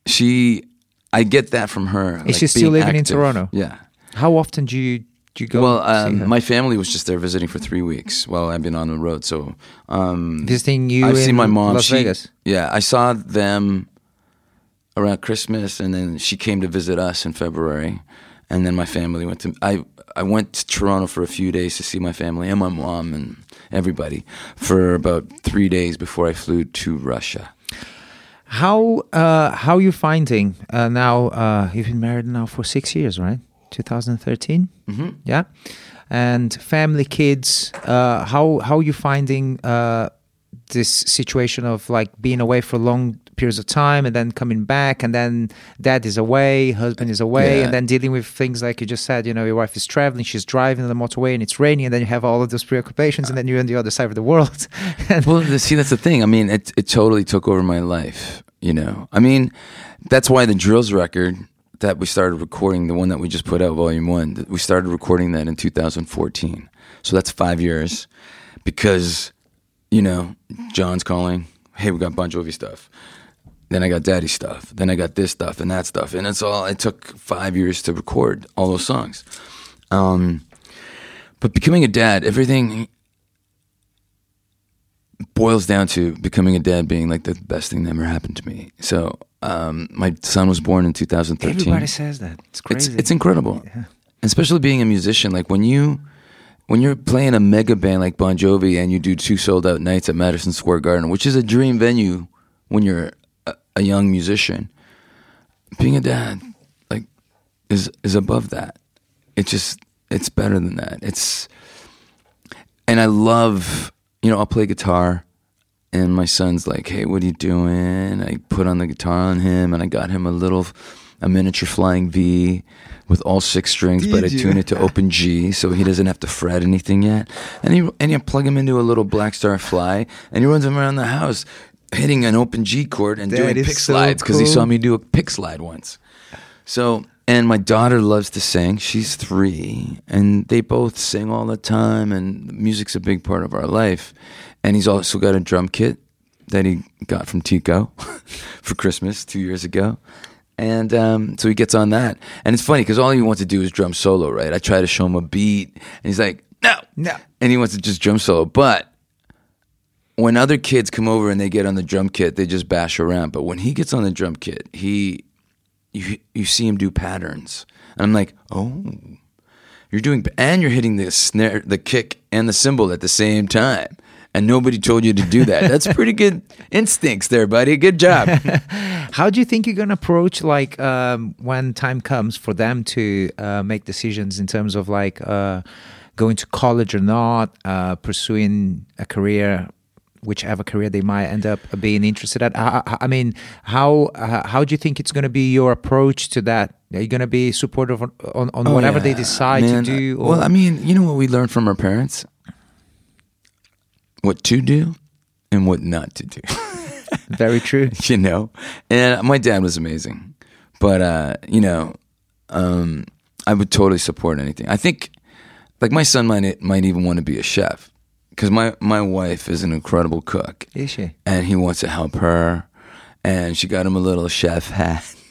she. I get that from her. Is she still living in Toronto? Yeah. how often do you do you go Well, see um, her? my family was just there visiting for three weeks while I've been on the road. So um, visiting you I've in seen my mom. las she, vegas Yeah, I saw them around Christmas, and then she came to visit us in February, and then my family went to. I I went to Toronto for a few days to see my family and my mom and everybody for about three days before I flew to Russia. How uh, how you finding uh, now? Uh, you've been married now for six years, right? 2013. Mm-hmm. Yeah, and family, kids. Uh, how how you finding uh, this situation of like being away for long periods of time and then coming back and then dad is away husband is away Yeah. and then dealing with things like you just said you know your wife is traveling she's driving on the motorway and it's raining and then you have all of those preoccupations and then you're on the other side of the world [laughs] Well, see, that's the thing. I mean, it it totally took over my life. You know, I mean, that's why the drills record that we started recording, the one that we just put out, Volume One, we started recording that in 2014. So that's five years, because you know, John's calling. Hey, we got Bon Jovi stuff. Then I got Daddy stuff. Then I got this stuff and that stuff, and it's all. It took five years to record all those songs. Um, but becoming a dad, everything boils down to becoming a dad being like the best thing that ever happened to me. So um, my son was born in 2013. everybody says that it's it's it's incredible, Yeah. especially being a musician. Like when you when you're playing a mega band like Bon Jovi and you do two sold out nights at Madison Square Garden, which is a dream venue when you're a, young musician. Being a dad, like, is is above that. It just it's better than that. It's and I love you know I'll play guitar and my son's like, "Hey, what are you doing?" I put on the guitar on him, and I got him a little, a miniature flying V with all six strings, but I Did you? tune it to open G, so he doesn't have to fret anything yet. And he and you plug him into a little Blackstar Fly, and he runs him around the house, hitting an open G chord and That doing pick so slides because he saw me do a pick slide once. So, and my daughter loves to sing. She's three, and they both sing all the time, and music's a big part of our life. And he's also got a drum kit that he got from Tico [laughs] for Christmas two years ago. And um, so he gets on that. And it's funny because all he wants to do is drum solo, right? I try to show him a beat, and he's like, no. No. And he wants to just drum solo. But when other kids come over and they get on the drum kit, they just bash around. But when he gets on the drum kit, he you you see him do patterns, and I'm like, oh, you're doing, and you're hitting the snare, the kick, and the cymbal at the same time, and nobody told you to do that. [laughs] That's pretty good instincts there, buddy. Good job. [laughs] How do you think you're gonna approach like um, when time comes for them to uh, make decisions in terms of like uh, going to college or not, uh, pursuing a career, whichever career they might end up being interested at? I, I- mean, how uh, how do you think it's gonna be your approach to that? Are you gonna be supportive on, on, on Oh, whatever yeah, they decide man. to do? Or, Well, I mean, you know what we learned from our parents? What to do and what not to do. [laughs] very true. [laughs] you know and my dad was amazing but uh you know um i would totally support anything i think like my son might might even want to be a chef because my my wife is an incredible cook. Is she? and he wants to help her. And she got him a little chef hat. [laughs]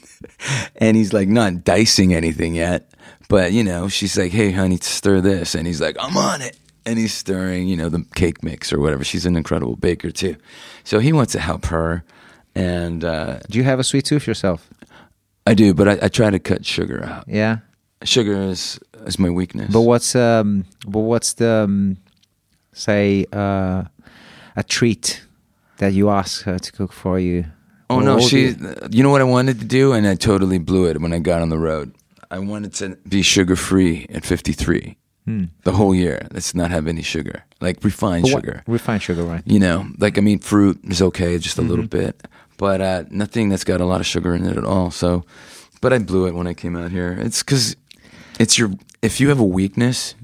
And he's like not dicing anything yet. But you know she's like hey honey stir this. And he's like i'm on it. And he's stirring you know the cake mix or whatever. She's an incredible baker too. So he wants to help her. And uh, Do you have a sweet tooth yourself? i do but I, I try to cut sugar out. Yeah. sugar is is my weakness. But what's um but what's the um, say uh a treat that you ask her to cook for you? Oh no, she. you- You know what I wanted to do, and I totally blew it when I got on the road. I wanted to be sugar free at 53, the whole year. Let's not have any sugar, like refined what- sugar. refined sugar, right? You know, like I mean, fruit is okay, just a Mm-hmm. little bit, but uh, nothing that's got a lot of sugar in it at all. So, but I blew it when I came out here. It's because it's your. If you have a weakness,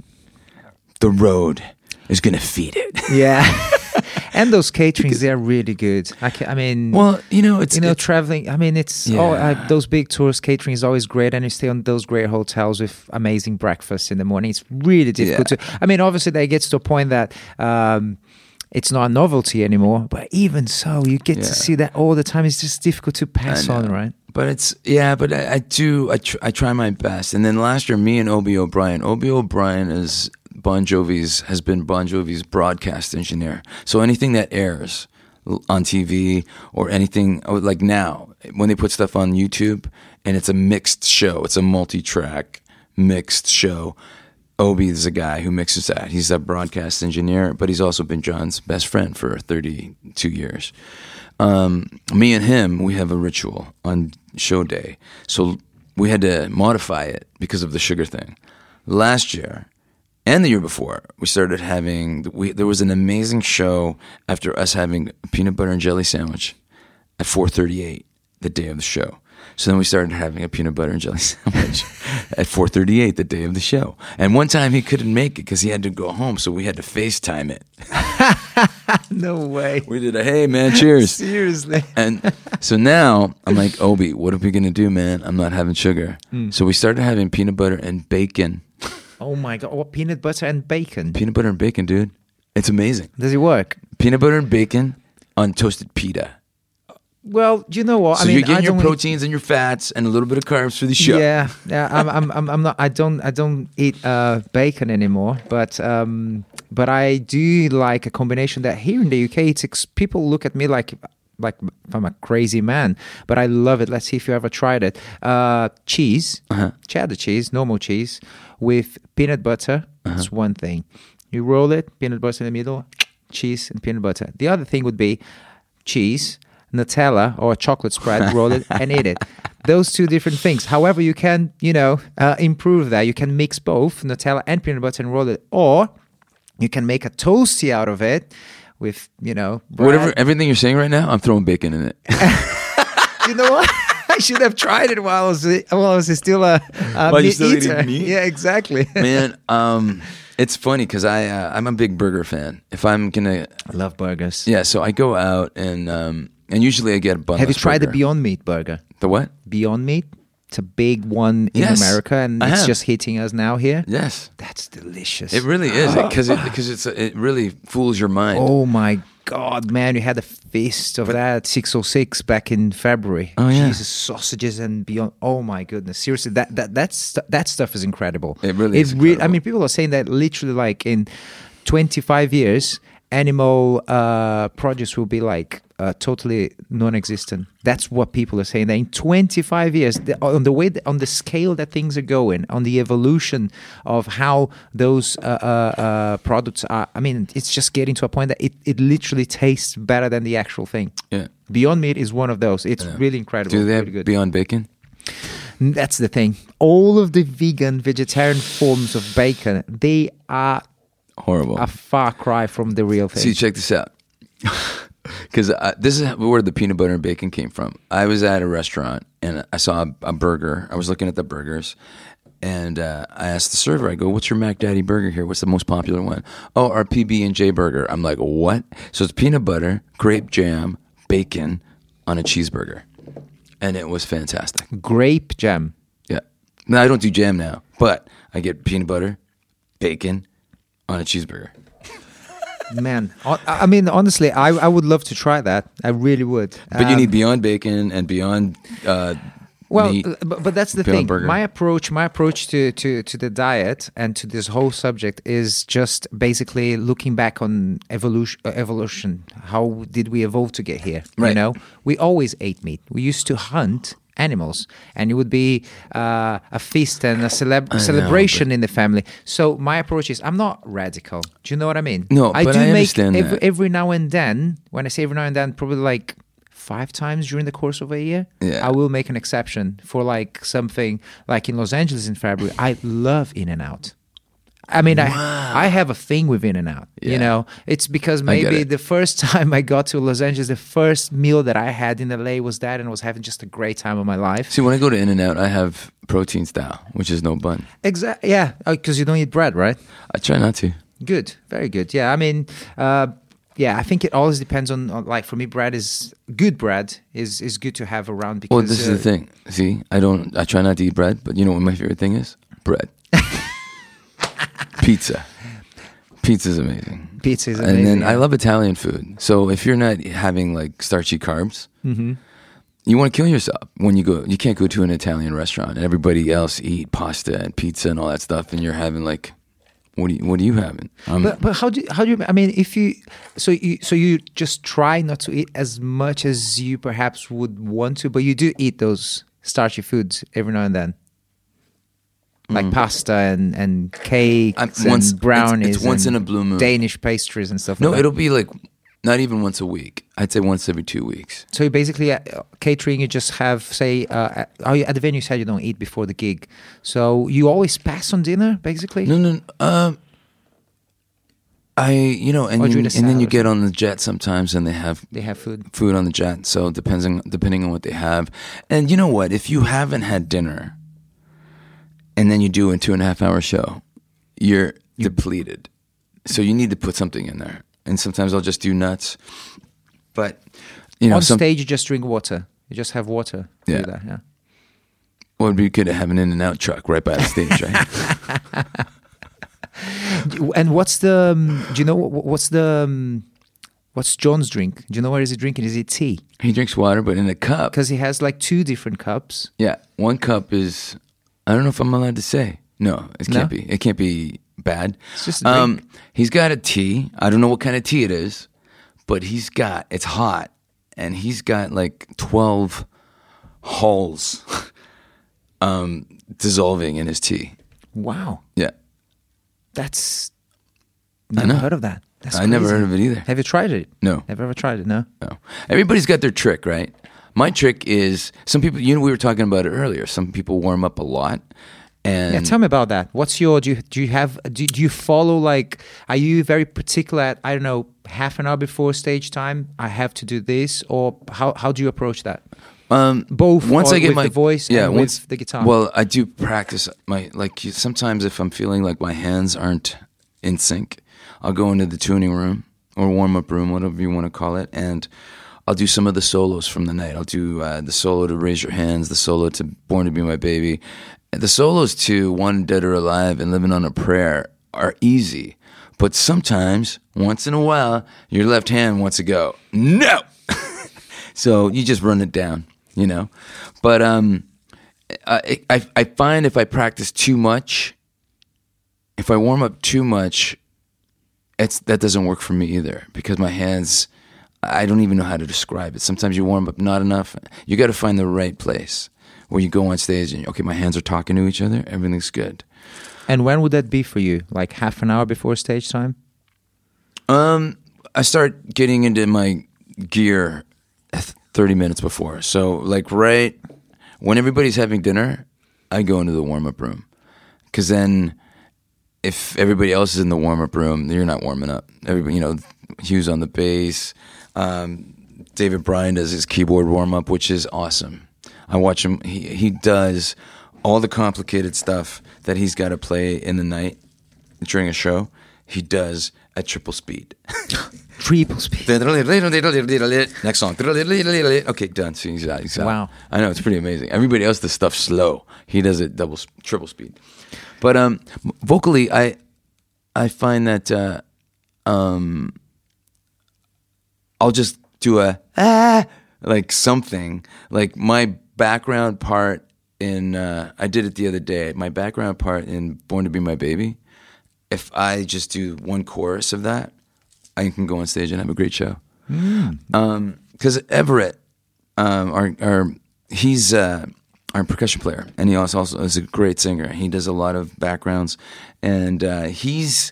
the road is gonna feed it. [laughs] Yeah. [laughs] and those caterings, they're really good. I, ca- I mean, well, you know, it's you know, it's- traveling. I mean, it's oh, Yeah. uh, those big tours catering is always great, and you stay on those great hotels with amazing breakfast in the morning. It's really difficult Yeah. to. I mean, obviously, that gets to a point that. Um, it's not a novelty anymore, but even so, you get Yeah. to see that all the time. It's just difficult to pass on, right? But it's yeah, but I, I do I, tr- I try my best. And then last year, me and Obie O'Brien. Obie O'Brien is Bon Jovi's has been Bon Jovi's broadcast engineer. So anything that airs on TV or anything oh, like now when they put stuff on YouTube and it's a mixed show, it's a multi-track mixed show. Obie is a guy who mixes that. He's a broadcast engineer, but he's also been John's best friend for 32 years. Um, me and him, we have a ritual on show day. So we had to modify it because of the sugar thing. Last year and the year before, we started having, we, there was an amazing show after us having a peanut butter and jelly sandwich at 4:38 the day of the show. So then we started having a peanut butter and jelly [laughs] sandwich at 4:38 the day of the show. And one time he couldn't make it because he had to go home, so we had to FaceTime it. [laughs] no way. We did a hey man, cheers. Seriously. And so now I'm like, Obie, what are we gonna do, man? I'm not having sugar. Hmm. So we started having peanut butter and bacon. Oh my god! What peanut butter and bacon? Peanut butter and bacon, dude. It's amazing. Does it work? Peanut butter and bacon on toasted pita. Well, you know what? So I mean, you're getting I your eat- proteins and your fats and a little bit of carbs for the show. Yeah, yeah. I'm, I'm, I'm, I'm not. I don't, I don't eat uh, bacon anymore. But, um, but I do like a combination that here in the UK, it's ex- people look at me like, like I'm a crazy man. But I love it. Let's see if you ever tried it. Uh, cheese, Uh-huh. cheddar cheese, normal cheese, with peanut butter. Uh-huh. That's one thing. You roll it, peanut butter in the middle, cheese and peanut butter. The other thing would be cheese, Nutella or a chocolate spread, [laughs] roll it and eat it. Those two different things. However, you can, you know, uh, improve that. You can mix both Nutella and peanut butter and roll it, or you can make a toasty out of it with, you know, bread. Whatever, everything you're saying right now, I'm throwing bacon in it. [laughs] You know what? [laughs] I should have tried it while I was while I was still a, a While you're meat still eater. meat? Yeah, exactly. [laughs] Man, um, it's funny because I uh, I'm a big burger fan. If I'm gonna, I love burgers. yeah, so I go out and um, and usually I get a bun. Have you tried the Beyond Meat burger? the what? Beyond Meat. It's a big one in Yes, America, and I it's have. just hitting us now here. Yes, That's delicious. it really is because it [laughs] because it's it really fools your mind. Oh my god, man! we had a feast of that 606 back in February. Oh, yeah. Jesus, sausages and beyond. Oh my goodness, seriously, that that that's that stuff is incredible. It really is rea- I mean, people are saying that literally, like in 25 years, animal uh, produce will be like uh, totally non-existent. That's what people are saying. That in 25 years, the, on the way, on the scale that things are going, on the evolution of how those uh, uh, uh, products are. I mean, it's just getting to a point that it, it literally tastes better than the actual thing. Yeah. Beyond Meat is one of those. It's Yeah. really incredible. Do they have really. Beyond Bacon? That's the thing. All of the vegan, vegetarian forms of bacon, they are Horrible. a far cry from the real thing. See, check this out. [laughs] [laughs] Because this is where the peanut butter and bacon came from. I was at a restaurant and I saw a, a burger. I was looking at the burgers, and uh, I asked the server. I go, "What's your Mac Daddy burger here? What's the most popular one?" Oh, our PB and J burger. I'm like, "What?" So it's peanut butter, grape jam, bacon on a cheeseburger, and it was fantastic. Grape jam. Yeah. No, I don't do jam now, but I get peanut butter, bacon on a cheeseburger. Man, I mean, honestly, I, I would love to try that. I really would. But you Um, need Beyond Bacon and Beyond uh, well, meat. uh, but, but that's the thing. Burger. My approach, my approach to, to, to the diet and to this whole subject is just basically looking back on evolution. Uh, evolution. How did we evolve to get here? Right. You know, we always ate meat. We used to hunt animals, and it would be uh, a feast and a celeb- know, celebration in the family. So my approach is, I'm not radical. Do you know what I mean? No, I but do I make every, every now and then. When I say every now and then, probably like five times during the course of a year. Yeah. I will make an exception for like something like in Los Angeles in February. I love In and Out. I mean, I I have a thing with In and Out. You know, it's because maybe it. the first [laughs] time I got to Los Angeles, the first meal that I had in LA was that, and I was having just a great time of my life. See, when I go to In and Out, I have protein style, which is no bun. Exactly. Yeah, because you don't eat bread, right? I try not to. Good, very good. Yeah, I mean, uh, yeah, I think it always depends on, on like for me, bread is good. Bread is is good to have around because Well, this is uh, the thing. See, I don't. I try not to eat bread, but you know what my favorite thing is? Bread. [laughs] Pizza. Pizza's amazing. Pizza is amazing. and then. I love Italian food. So if you're not having like starchy carbs, Mm-hmm. you want to kill yourself when you go. You can't go to an Italian restaurant and everybody else eat pasta and pizza and all that stuff, and you're having like, what do you, what are you having? Um, But but how do how do you? I mean, if you so you so you just try not to eat as much as you perhaps would want to, but you do eat those starchy foods every now and then, like pasta and and cakes Mm. I'm- and once- it's- brownies. it's once and in a blue moon. Danish pastries and stuff. no, like that. it'll be like not even once a week. I'd say once every two weeks. So you basically uh, catering, you just have say uh, at- oh, at the venue you said you don't eat before the gig, so you always pass on dinner basically. No, no. no, Um, I, you know, and you, you eat a and then you get on the jet sometimes, and they have They have food. food on the jet. So depending depending on what they have, and you know what, if you haven't had dinner, and then you do a two and a half hour show, you're depleted. So you need to put something in there. And sometimes I'll just do nuts, but you know, On some, stage, you just drink water. You just have water. Yeah. Do that, yeah. well, it'd be good to have an in and out truck right by the stage, right? [laughs] And what's the? Um, do you know what's the? Um, what's John's drink? Do you know what is he drinking? Is it tea? he drinks water, but in a cup. Because he has like two different cups. Yeah, one cup is. I don't know if I'm allowed to say. No, it can't No? be. It can't be bad. It's just a um, he's got a tea. I don't know what kind of tea it is, but he's got. It's hot, and he's got like twelve Halls, [laughs] um, dissolving in his tea. Wow, Yeah, that's I never know. heard of that. That's I never crazy. heard of it either. Have you tried it? No. Have you ever tried it? No. No, everybody's got their trick, right? My trick is some people. You know, we were talking about it earlier. Some people warm up a lot, and Yeah, tell me about that. What's your do you do you have do, do you follow like are you very particular at I don't know half an hour before stage time I have to do this or how how do you approach that? Um, Both once I get with my the voice yeah, and once with the guitar? Well, I do practice my like sometimes if I'm feeling like my hands aren't in sync, I'll go into the tuning room or warm up room, whatever you want to call it, and I'll do some of the solos from the night. I'll do uh, the solo to Raise Your Hands, the solo to Born to Be My Baby, the solos to One Dead or Alive and Living on a Prayer are easy, but sometimes once in a while your left hand wants to go no. [laughs] So you just run it down, you know. But um, I, I I find if I practice too much, if I warm up too much, it's that doesn't work for me either because my hands. I don't even know how to describe it. Sometimes you warm up not enough. You got to find the right place where you go on stage and okay, my hands are talking to each other. Everything's good. And when would that be for you? Like half an hour before stage time? Um, I start getting into my gear 30 minutes before. So, like, right when everybody's having dinner, I go into the warm up room. Because then, if everybody else is in the warm up room, you're not warming up. Everybody, you know, Hughes on the bass. Um, David Bryan does his keyboard warm up, which is awesome. I watch him. He he does all the complicated stuff that he's got to play in the night during a show. He does at triple speed. [laughs] Triple speed. [laughs] Next song. [laughs] Okay, done. See, he's out. He's out. Wow. I know it's pretty amazing. Everybody else does stuff slow. He does it double, triple speed. But um, vocally, I I find that uh, um, I'll just do a ah like something like my background part in uh, I did it the other day. My background part in Born to Be My Baby. If I just do one chorus of that, I can go on stage and have a great show. Because Everett, um, our, our he's uh, our percussion player, and he also, also is a great singer. He does a lot of backgrounds, and uh, he's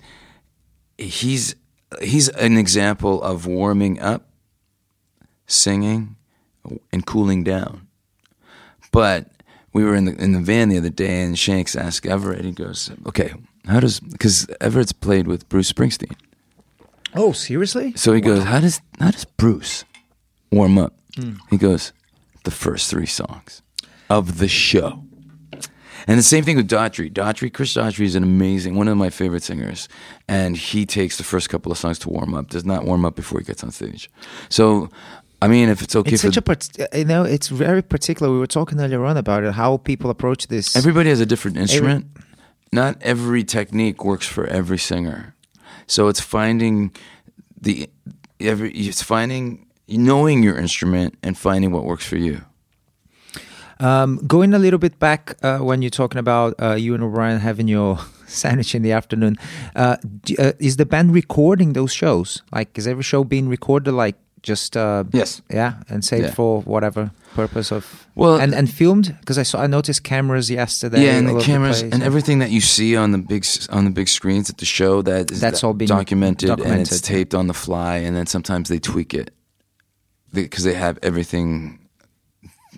he's he's an example of warming up, singing, and cooling down. But we were in the in the van the other day, and Shanks asked Everett. He goes, "Okay, how does because Everett's played with Bruce Springsteen." Oh, seriously? So he goes, "How does how does Bruce warm up?" Hmm. He goes, "The first three songs of the show." And the same thing with Daughtry. Daughtry, Chris Daughtry is an amazing, one of my favorite singers, and he takes the first couple of songs to warm up. Does not warm up before he gets on stage. So, I mean, if it's okay It's for such a part- you know, it's very particular. We were talking earlier on about it, how people approach this. Everybody has a different instrument. Not every technique works for every singer. So it's finding the every it's finding knowing your instrument and finding what works for you. Um, going a little bit back uh, when you're talking about uh, you and O'Brien having your [laughs] sandwich in the afternoon, uh, d- uh, is the band recording those shows? Like, is every show being recorded? Like, just uh, Yes. yeah, and saved Yeah. for whatever purpose of Well- and and filmed because I saw I noticed cameras yesterday. yeah, and the cameras place. and everything that you see on the big on the big screens at the show that is That's all being documented, and it's taped on the fly, and then sometimes they tweak it because they have everything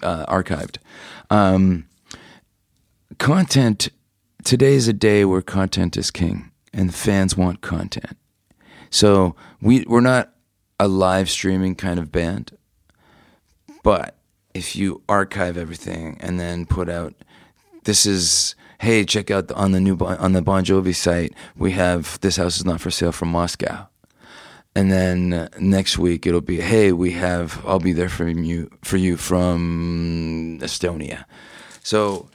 uh, archived. Um, content today is a day where content is king, and fans want content. So we we're not a live streaming kind of band, but if you archive everything and then put out, this is hey, check out the, on the new on the Bon Jovi site, we have this house is not for sale from Moscow. And then next week it'll be, hey, we have, I'll be there for you for you from Estonia. So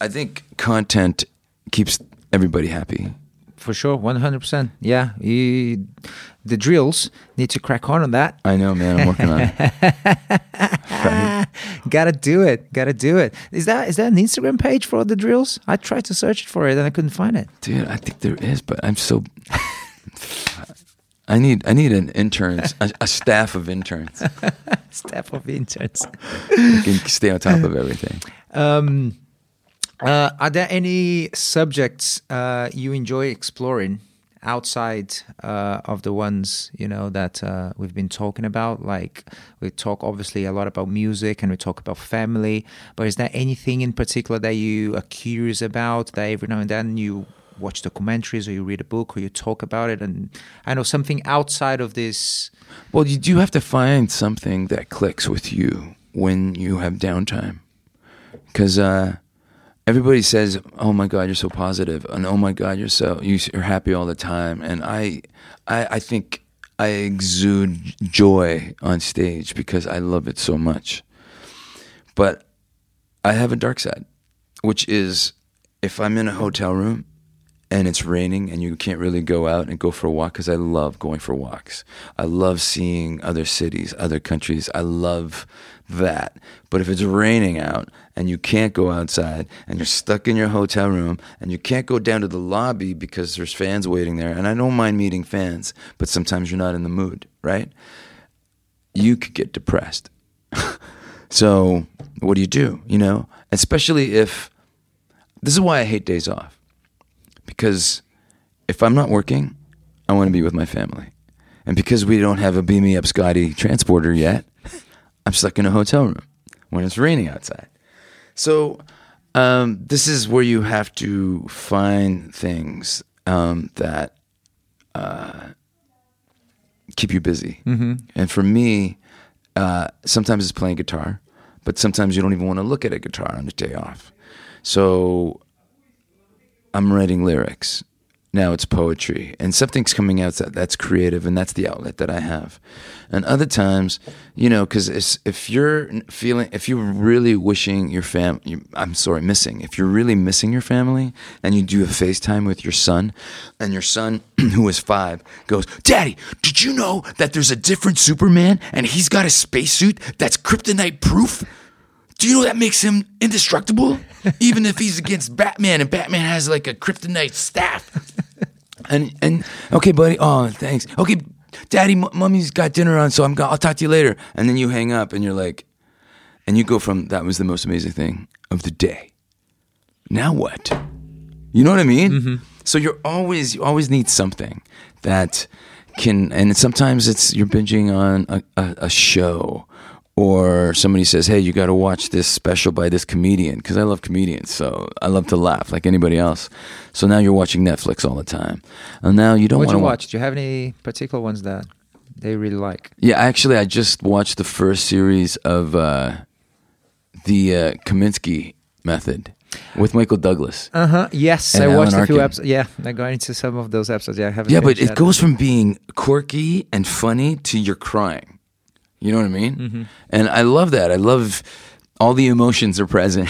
I think content keeps everybody happy. For sure, one hundred percent. Yeah, you, the drills need to crack on on that. I know, man. I'm working on it. Right? [laughs] Gotta do it. Gotta do it. Is that is that an Instagram page for the drills? I tried to search for it and I couldn't find it. Dude, I think there is, but I'm so. [laughs] I need I need an interns, a, a staff of interns [laughs] Staff of interns. who can stay on top of everything. Um, uh, are there any subjects uh, you enjoy exploring outside uh, of the ones you know that uh, we've been talking about? Like we talk obviously a lot about music and we talk about family, but is there anything in particular that you are curious about that every now and then you watch documentaries or you read a book or you talk about it? And I know something outside of this. Well, you do have to find something that clicks with you when you have downtime, because uh, everybody says, "Oh my God, you're so positive," and "Oh my God, you're so you're happy all the time." And I, I, I think I exude joy on stage because I love it so much. But I have a dark side, which is if I'm in a hotel room and it's raining and you can't really go out and go for a walk because I love going for walks. I love seeing other cities, other countries. I love that. But if it's raining out and you can't go outside and you're stuck in your hotel room and you can't go down to the lobby because there's fans waiting there, and I don't mind meeting fans, but sometimes you're not in the mood, right? You could get depressed. [laughs] so, what do you do? You know, especially if this is why I hate days off because if I'm not working, I want to be with my family. And because we don't have a beam me up Scotty transporter yet, [laughs] I'm stuck in a hotel room when it's raining outside. So um, this is where you have to find things um, that uh, keep you busy. And for me, uh, sometimes it's playing guitar, but sometimes you don't even want to look at a guitar on a day off. So I'm writing lyrics. Now it's poetry, and something's coming out that, that's creative, and that's the outlet that I have. And other times, you know, because if you're feeling, if you're really wishing your fam, I'm sorry, missing. If you're really missing your family, and you do a FaceTime with your son, and your son, [clears throat] who is five, goes, "Daddy, did you know that there's a different Superman, and he's got a spacesuit that's kryptonite proof?" Do you know that makes him indestructible? [laughs] Even if he's against Batman and Batman has like a kryptonite staff. [laughs] And and okay, buddy. Oh, thanks. Okay, Daddy, m- Mummy's got dinner on, so I'm. Go- I'll talk to you later. And then you hang up, and you're like, and you go from that was the most amazing thing of the day. Now what? You know what I mean? Mm-hmm. So you're always you always need something that can, and sometimes it's you're binging on a, a, a show, or somebody says, "Hey, you got to watch this special by this comedian," because I love comedians, so I love to laugh like anybody else. So now you're watching Netflix all the time, and now you don't want to watch? Do you have any particular ones that they really like? Yeah, actually, I just watched the first series of uh, the uh, Kominsky Method with Michael Douglas. Uh huh. Yes, I Alan watched a few episodes. Yeah, I got into some of those episodes. Yeah, I haven't. Yeah, but it goes from being quirky and funny to you're crying. You know what I mean? Mm-hmm. And I love that. I love all the emotions are present.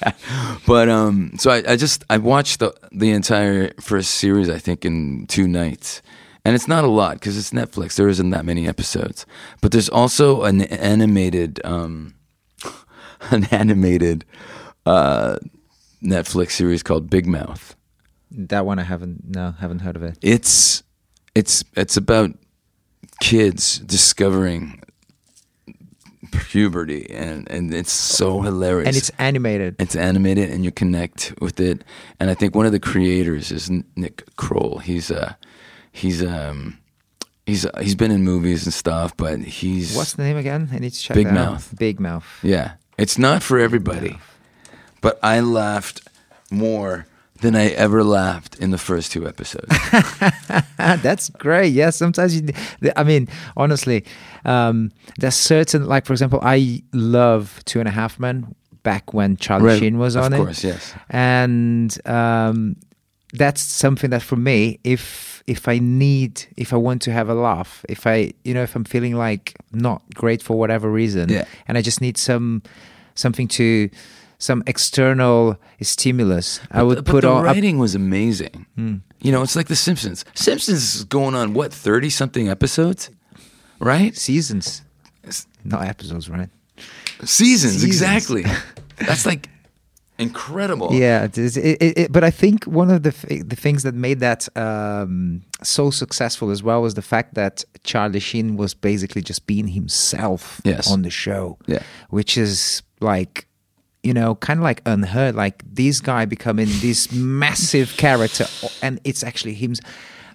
[laughs] but um, so I, I just I watched the the entire first series I think in two nights. And it's not a lot because it's Netflix. There isn't that many episodes. But there's also an animated um, [laughs] an animated uh, Netflix series called Big Mouth. that one. I haven't. No, haven't heard of it. It's it's it's about kids discovering puberty and and it's so hilarious. And it's animated. it's animated and you connect with it. And I think one of the creators is Nick Kroll. He's uh he's um he's uh, he's been in movies and stuff, but he's What's the name again? I need to check. Big that out. Mouth. Big Mouth. yeah. It's not for everybody. But I laughed more than I ever laughed in the first two episodes. [laughs] That's great. Yeah, sometimes you. I mean, honestly, um, there's certain like, for example, I love Two and a Half Men back when Charlie Right. Sheen was Of on it. Of course, yes. and um, that's something that for me, if if I need, if I want to have a laugh, if I, you know, if I'm feeling like not great for whatever reason, Yeah. and I just need some something to some external stimulus, I would but put the on. Writing was amazing. You know, it's like The Simpsons. Simpsons is going on what thirty something episodes, right? seasons, not episodes, right? Seasons, Seasons. exactly. [laughs] That's like incredible. Yeah, it is. It, it, it- but I think one of the th- the things that made that um, so successful as well was the fact that Charlie Sheen was basically just being himself Yes. on the show. Yeah. which is like you know kind of like unheard. Like this guy becoming this massive character, and it's actually him.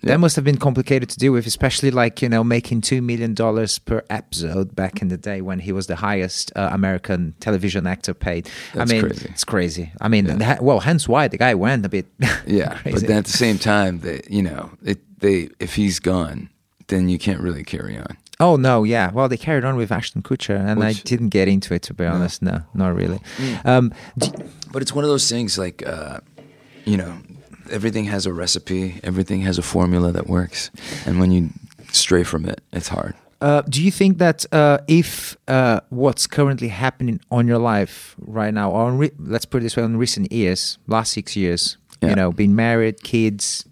That must have been complicated to deal with, especially like you know making two million dollars per episode back in the day when he was the highest uh, American television actor paid. That's I mean, crazy. it's crazy. I mean, ha- well, hence why the guy went a bit. [laughs] Yeah, crazy. but then at the same time, they, you know, it, they if he's gone, then you can't really carry on. oh no, yeah. Well, they carried on with Ashton Kutcher, and I didn't get into it to be honest. No, not really. Um, d- But it's one of those things like, uh, you know, everything has a recipe, everything has a formula that works, and when you stray from it, it's hard. Uh, do you think that uh, if uh, what's currently happening on your life right now, or on re- let's put it this way, in recent years, last six years, Yeah. you know, being married, kids,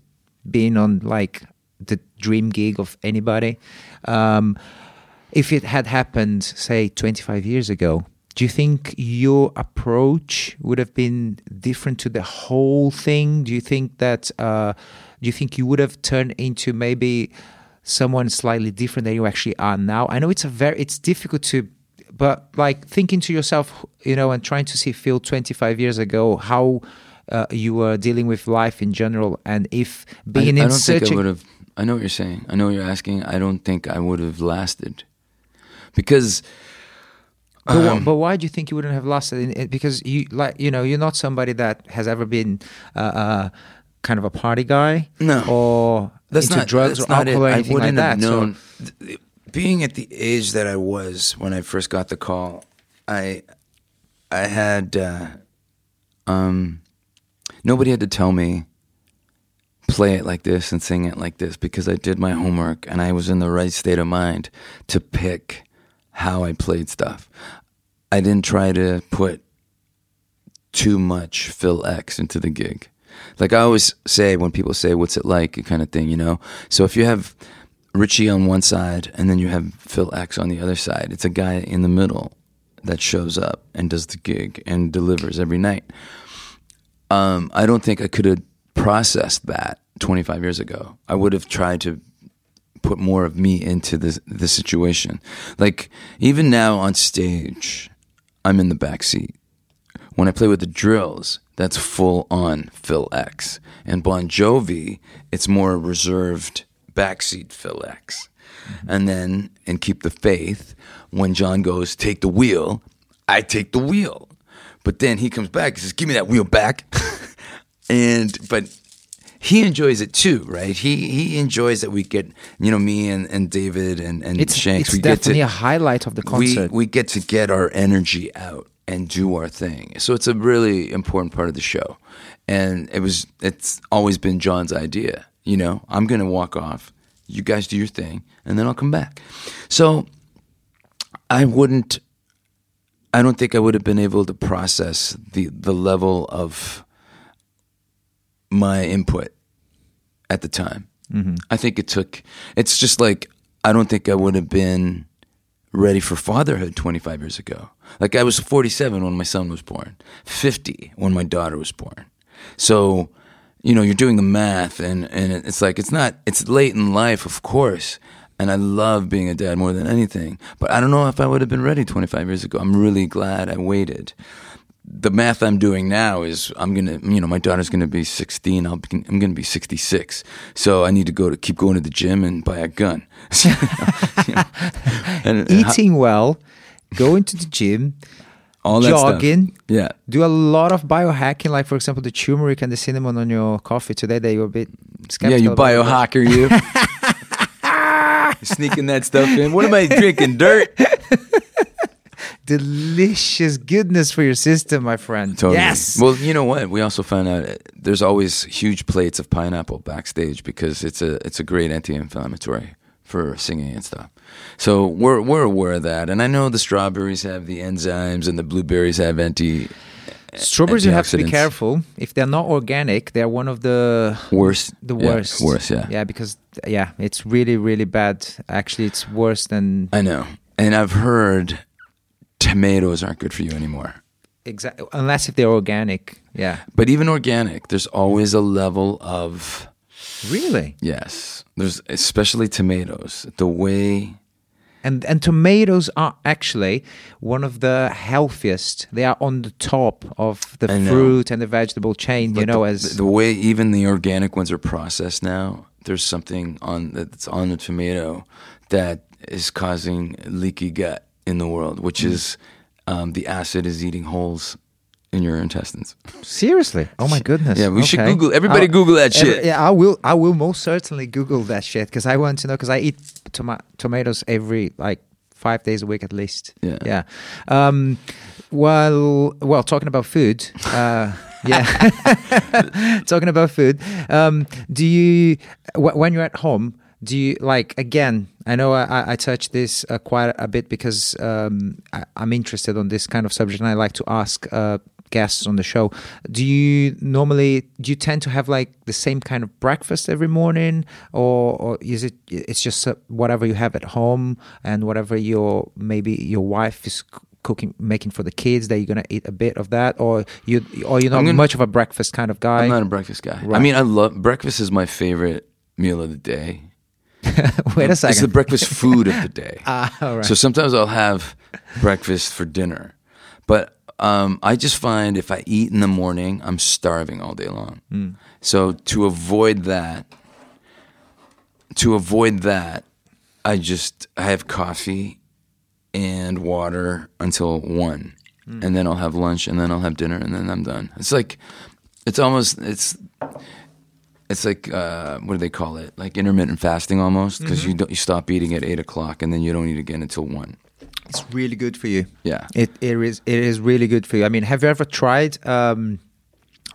being on like the dream gig of anybody, um, if it had happened, say, 25 years ago, do you think your approach would have been different to the whole thing? Do you think that, uh, do you think you would have turned into maybe someone slightly different than you actually are now? I know it's a very, it's difficult to, but like thinking to yourself, you know, and trying to see Phil 25 years ago, how uh, you were dealing with life in general, and if being I in don't such think I a have. I know what you're saying. I know what you're asking. I don't think I would have lasted because But, Um, but why do you think you wouldn't have lost it? Because you like you know you're not somebody that has ever been uh, uh, kind of a party guy, No. or that's into not drugs that's or not alcohol or anything I wouldn't like have that. so- known. th- being at the age that I was when I first got the call, I I had uh, um, nobody had to tell me play it like this and sing it like this because I did my homework and I was in the right state of mind to pick how I played stuff. I didn't try to put too much Phil X into the gig. Like I always say when people say, "What's it like?" kind of thing, you know. So if you have Richie on one side and then you have Phil X on the other side, it's a guy in the middle that shows up and does the gig and delivers every night. Um, I don't think I could have processed that 25 years ago. I would have tried to put more of me into this the situation. Like even now on stage, I'm in the back seat. When I play with the drills, that's full on Phil X. And Bon Jovi, it's more reserved backseat Phil X. Mm-hmm. And then in Keep the Faith, when John goes, take the wheel, I take the wheel. But then he comes back and says, give me that wheel back. [laughs] and but he enjoys it too, right? He he enjoys that we get, you know, me and, and David and, and It's, Shanks, it's we get definitely to a highlight of the we, concert. we get to get our energy out and do our thing. So it's a really important part of the show. And it was it's always been John's idea. You know, I'm gonna walk off, you guys do your thing, and then I'll come back. So I wouldn't I don't think I would have been able to process the the level of my input at the time. I think it took. It's just like I don't think I would have been ready for fatherhood 25 years ago. Like I was 47 when my son was born, 50 when my daughter was born. So, you know, you're doing the math, and and it's like it's not. It's late in life, of course. And I love being a dad more than anything. But I don't know if I would have been ready 25 years ago. I'm really glad I waited the math I'm doing now is I'm gonna, you know, my daughter's gonna be 16. I'll be, I'm gonna be 66. So I need to go to keep going to the gym and buy a gun. [laughs] [laughs] and, and Eating well, going to the gym, All that stuff. Yeah. Do a lot of biohacking, like for example, the turmeric and the cinnamon on your coffee today. That you're a bit Yeah, you biohacker, you. [laughs] Sneaking that stuff in. What am I drinking? Dirt? Delicious goodness for your system, my friend. Totally. Yes. Well, you know what? We also found out uh, there's always huge plates of pineapple backstage because it's a it's a great anti-inflammatory for singing and stuff. So we're we're aware of that, and I know the strawberries have the enzymes and the blueberries have anti. Strawberries, you have to be careful. If they're not organic, they're one of the Worst. the Yeah, worst. worst, yeah. Yeah, because yeah, it's really really bad. Actually, it's worse than I know, and I've heard tomatoes aren't good for you anymore. exactly unless if they're organic. Yeah. But even organic, there's always a level of Really? yes. There's especially tomatoes. The way And and tomatoes are actually one of the healthiest. They are on the top of the fruit and the vegetable chain. you know, the, as the way even the organic ones are processed now, there's something on that's on the tomato that is causing leaky gut in the world, which Mm. is um, the acid is eating holes in your intestines. seriously. Oh my goodness. Yeah, we should Google- everybody I'll- Google that every- shit. yeah, I will. I will most certainly Google that shit because I want to know because I eat toma- tomatoes every like five days a week at least. Yeah. Yeah. Um, well, well, talking about food. Uh, [laughs] yeah. [laughs] talking about food. Um, do you wh- when you're at home? Do you like again? I know I, I- touched this uh, quite a bit because um, I, I'm interested on this kind of subject, and I like to ask uh, guests on the show. Do you normally do you tend to have like the same kind of breakfast every morning, or, or is it it's just uh, whatever you have at home and whatever your maybe your wife is cooking making for the kids that you're gonna eat a bit of that, or you or you're not gonna- much of a breakfast kind of guy? I'm not a breakfast guy. I mean, I love breakfast is my favorite meal of the day. [laughs] Wait a second. It's the breakfast food of the [laughs] day. Ah, all right. So sometimes I'll have breakfast for dinner, but um, I just find if I eat in the morning, I'm starving all day long. Hmm. So to avoid that, to avoid that, I just I have coffee and water until one, Hmm. and then I'll have lunch, and then I'll have dinner, and then I'm done. It's like it's almost it's it's like uh, what do they call it? Like intermittent fasting almost because Mm-hmm. you don't you stop eating at eight o'clock and then you don't eat again until one. It's really good for you. Yeah. It it is it is really good for you. I mean, have you ever tried um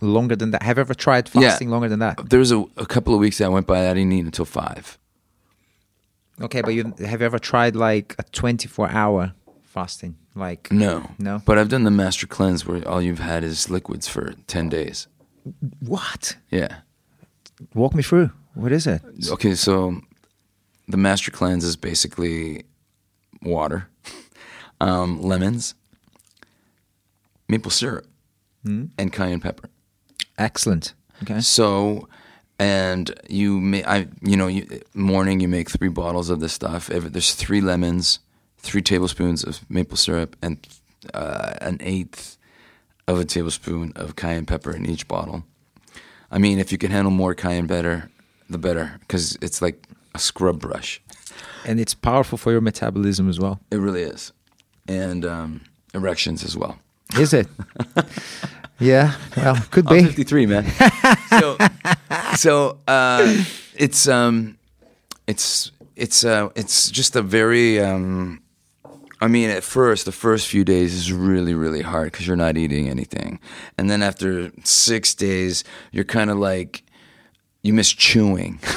longer than that? Have you ever tried Yeah. fasting longer than that? There was a, a couple of weeks that I went by that I didn't eat until five. Okay, but you have you ever tried like a 24 hour fasting? Like No, No? But I've done the master cleanse where all you've had is liquids for ten days. what? Yeah. Walk me through. What is it? Okay, so the master cleanse is basically water, [laughs] um, lemons, maple syrup, Hmm? and cayenne pepper. Excellent. Okay. So, and you may, I, you know, you, morning you make three bottles of this stuff. Every, there's three lemons, three tablespoons of maple syrup, and uh, an eighth of a tablespoon of cayenne pepper in each bottle. I mean, if you can handle more cayenne better, the better, because it's like a scrub brush. And it's powerful for your metabolism as well. It really is, and um, erections as well. Is it? [laughs] yeah. Well, could I'm be. 53, man. [laughs] so, so uh, it's um, it's it's uh, it's just a very um, I mean, at first, the first few days is really really hard because you're not eating anything, and then after six days, you're kind of like you miss chewing. [laughs]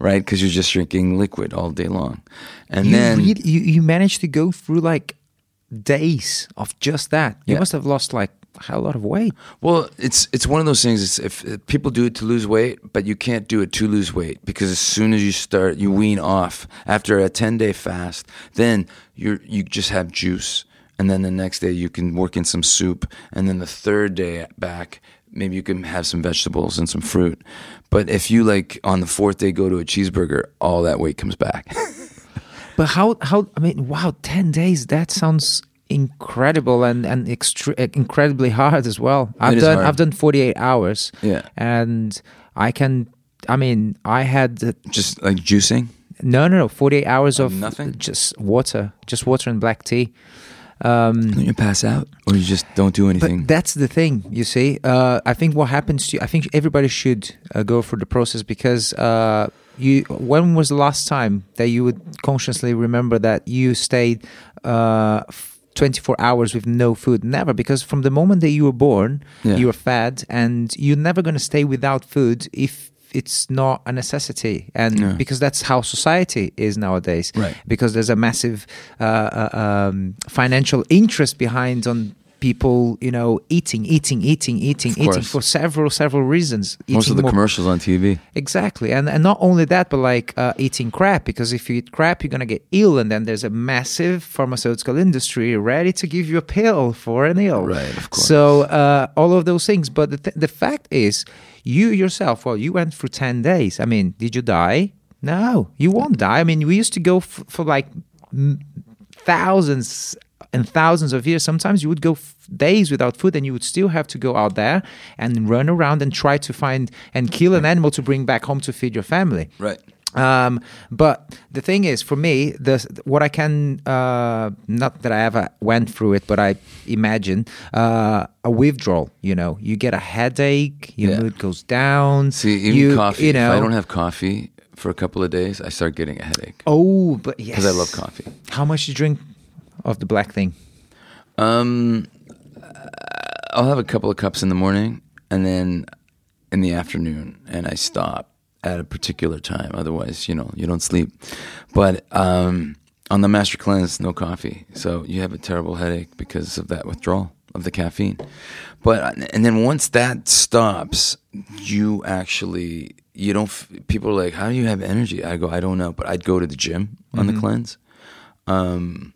Right, because you're just drinking liquid all day long, and you then really, you, you managed to go through like days of just that. You Yeah. must have lost like a lot of weight. Well, it's it's one of those things. It's if, if people do it to lose weight, but you can't do it to lose weight because as soon as you start, you wean off after a ten day fast. Then you you just have juice, and then the next day you can work in some soup, and then the third day back, maybe you can have some vegetables and some fruit. But if you like on the fourth day go to a cheeseburger, all that weight comes back. [laughs] But how how I mean, wow, ten days. That sounds incredible and and extre- incredibly hard as well. I've done hard. I've done forty eight hours. Yeah. and I can. I mean, I had uh, just like juicing. no, no, no, forty eight hours of nothing? just water, just water and black tea. Um, Don't you pass out, or you just don't do anything? but that's the thing, you see. Uh, I think what happens to you, I think everybody should uh, go through the process because uh, you. When was the last time that you would consciously remember that you stayed uh, 24 hours with no food? Never, because from the moment that you were born, Yeah. you were fed, and you're never going to stay without food if it's not a necessity and Yeah. because that's how society is nowadays Right. because there's a massive uh, uh, um, financial interest behind on people you know eating eating eating eating Of eating course. for several several reasons. Most of the more- commercials on TV. exactly. And and not only that but like uh, eating crap because if you eat crap you're gonna get ill and then there's a massive pharmaceutical industry ready to give you a pill for an ill. Right, of course. so uh, all of those things. But the, th- the fact is you yourself well you went through 10 days. I mean did you die? No you won't die. I mean we used to go f- for like m- thousands and thousands of years sometimes you would go f- days without food and you would still have to go out there and run around and try to find and kill an animal to bring back home to feed your family Right. um, but the thing is, for me, the what I can uh, not that I ever went through it, but I imagine uh, a withdrawal. You know, you get a headache, your Yeah. mood goes down. See, even you, coffee. You know, If I don't have coffee for a couple of days, I start getting a headache oh, but yes, because I love coffee. How much do you drink of the black thing? Um, I'll have a couple of cups in the morning, and then in the afternoon, and I stop at a particular time. Otherwise, you know, you don't sleep. But um, on the master cleanse, no coffee, so you have a terrible headache because of that withdrawal of the caffeine. But and then once that stops, you actually you don't. People are like, "How do you have energy?" I go, "I don't know," but I'd go to the gym on the cleanse. Um,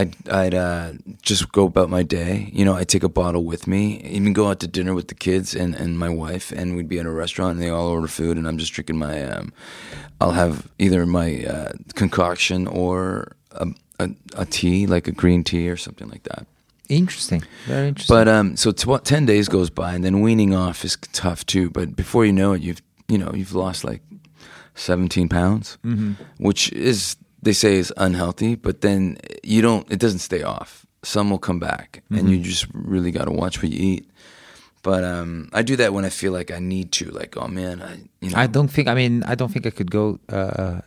I'd, I'd uh, just go about my day. You know, I'd take a bottle with me, even go out to dinner with the kids and, and my wife, and we'd be at a restaurant and they all order food, and I'm just drinking my. Um, I'll have either my uh, concoction or a, a, a tea, like a green tea or something like that. Interesting, very interesting. But um, so tw- ten days goes by, and then weaning off is tough too. But before you know it, you've you know you've lost like seventeen pounds, which is they say is unhealthy. But then you don't; it doesn't stay off. Some will come back, and you just really got to watch what you eat. But um, I do that when I feel like I need to. Like, oh man, I you know I don't think. I mean, I don't think I could go uh,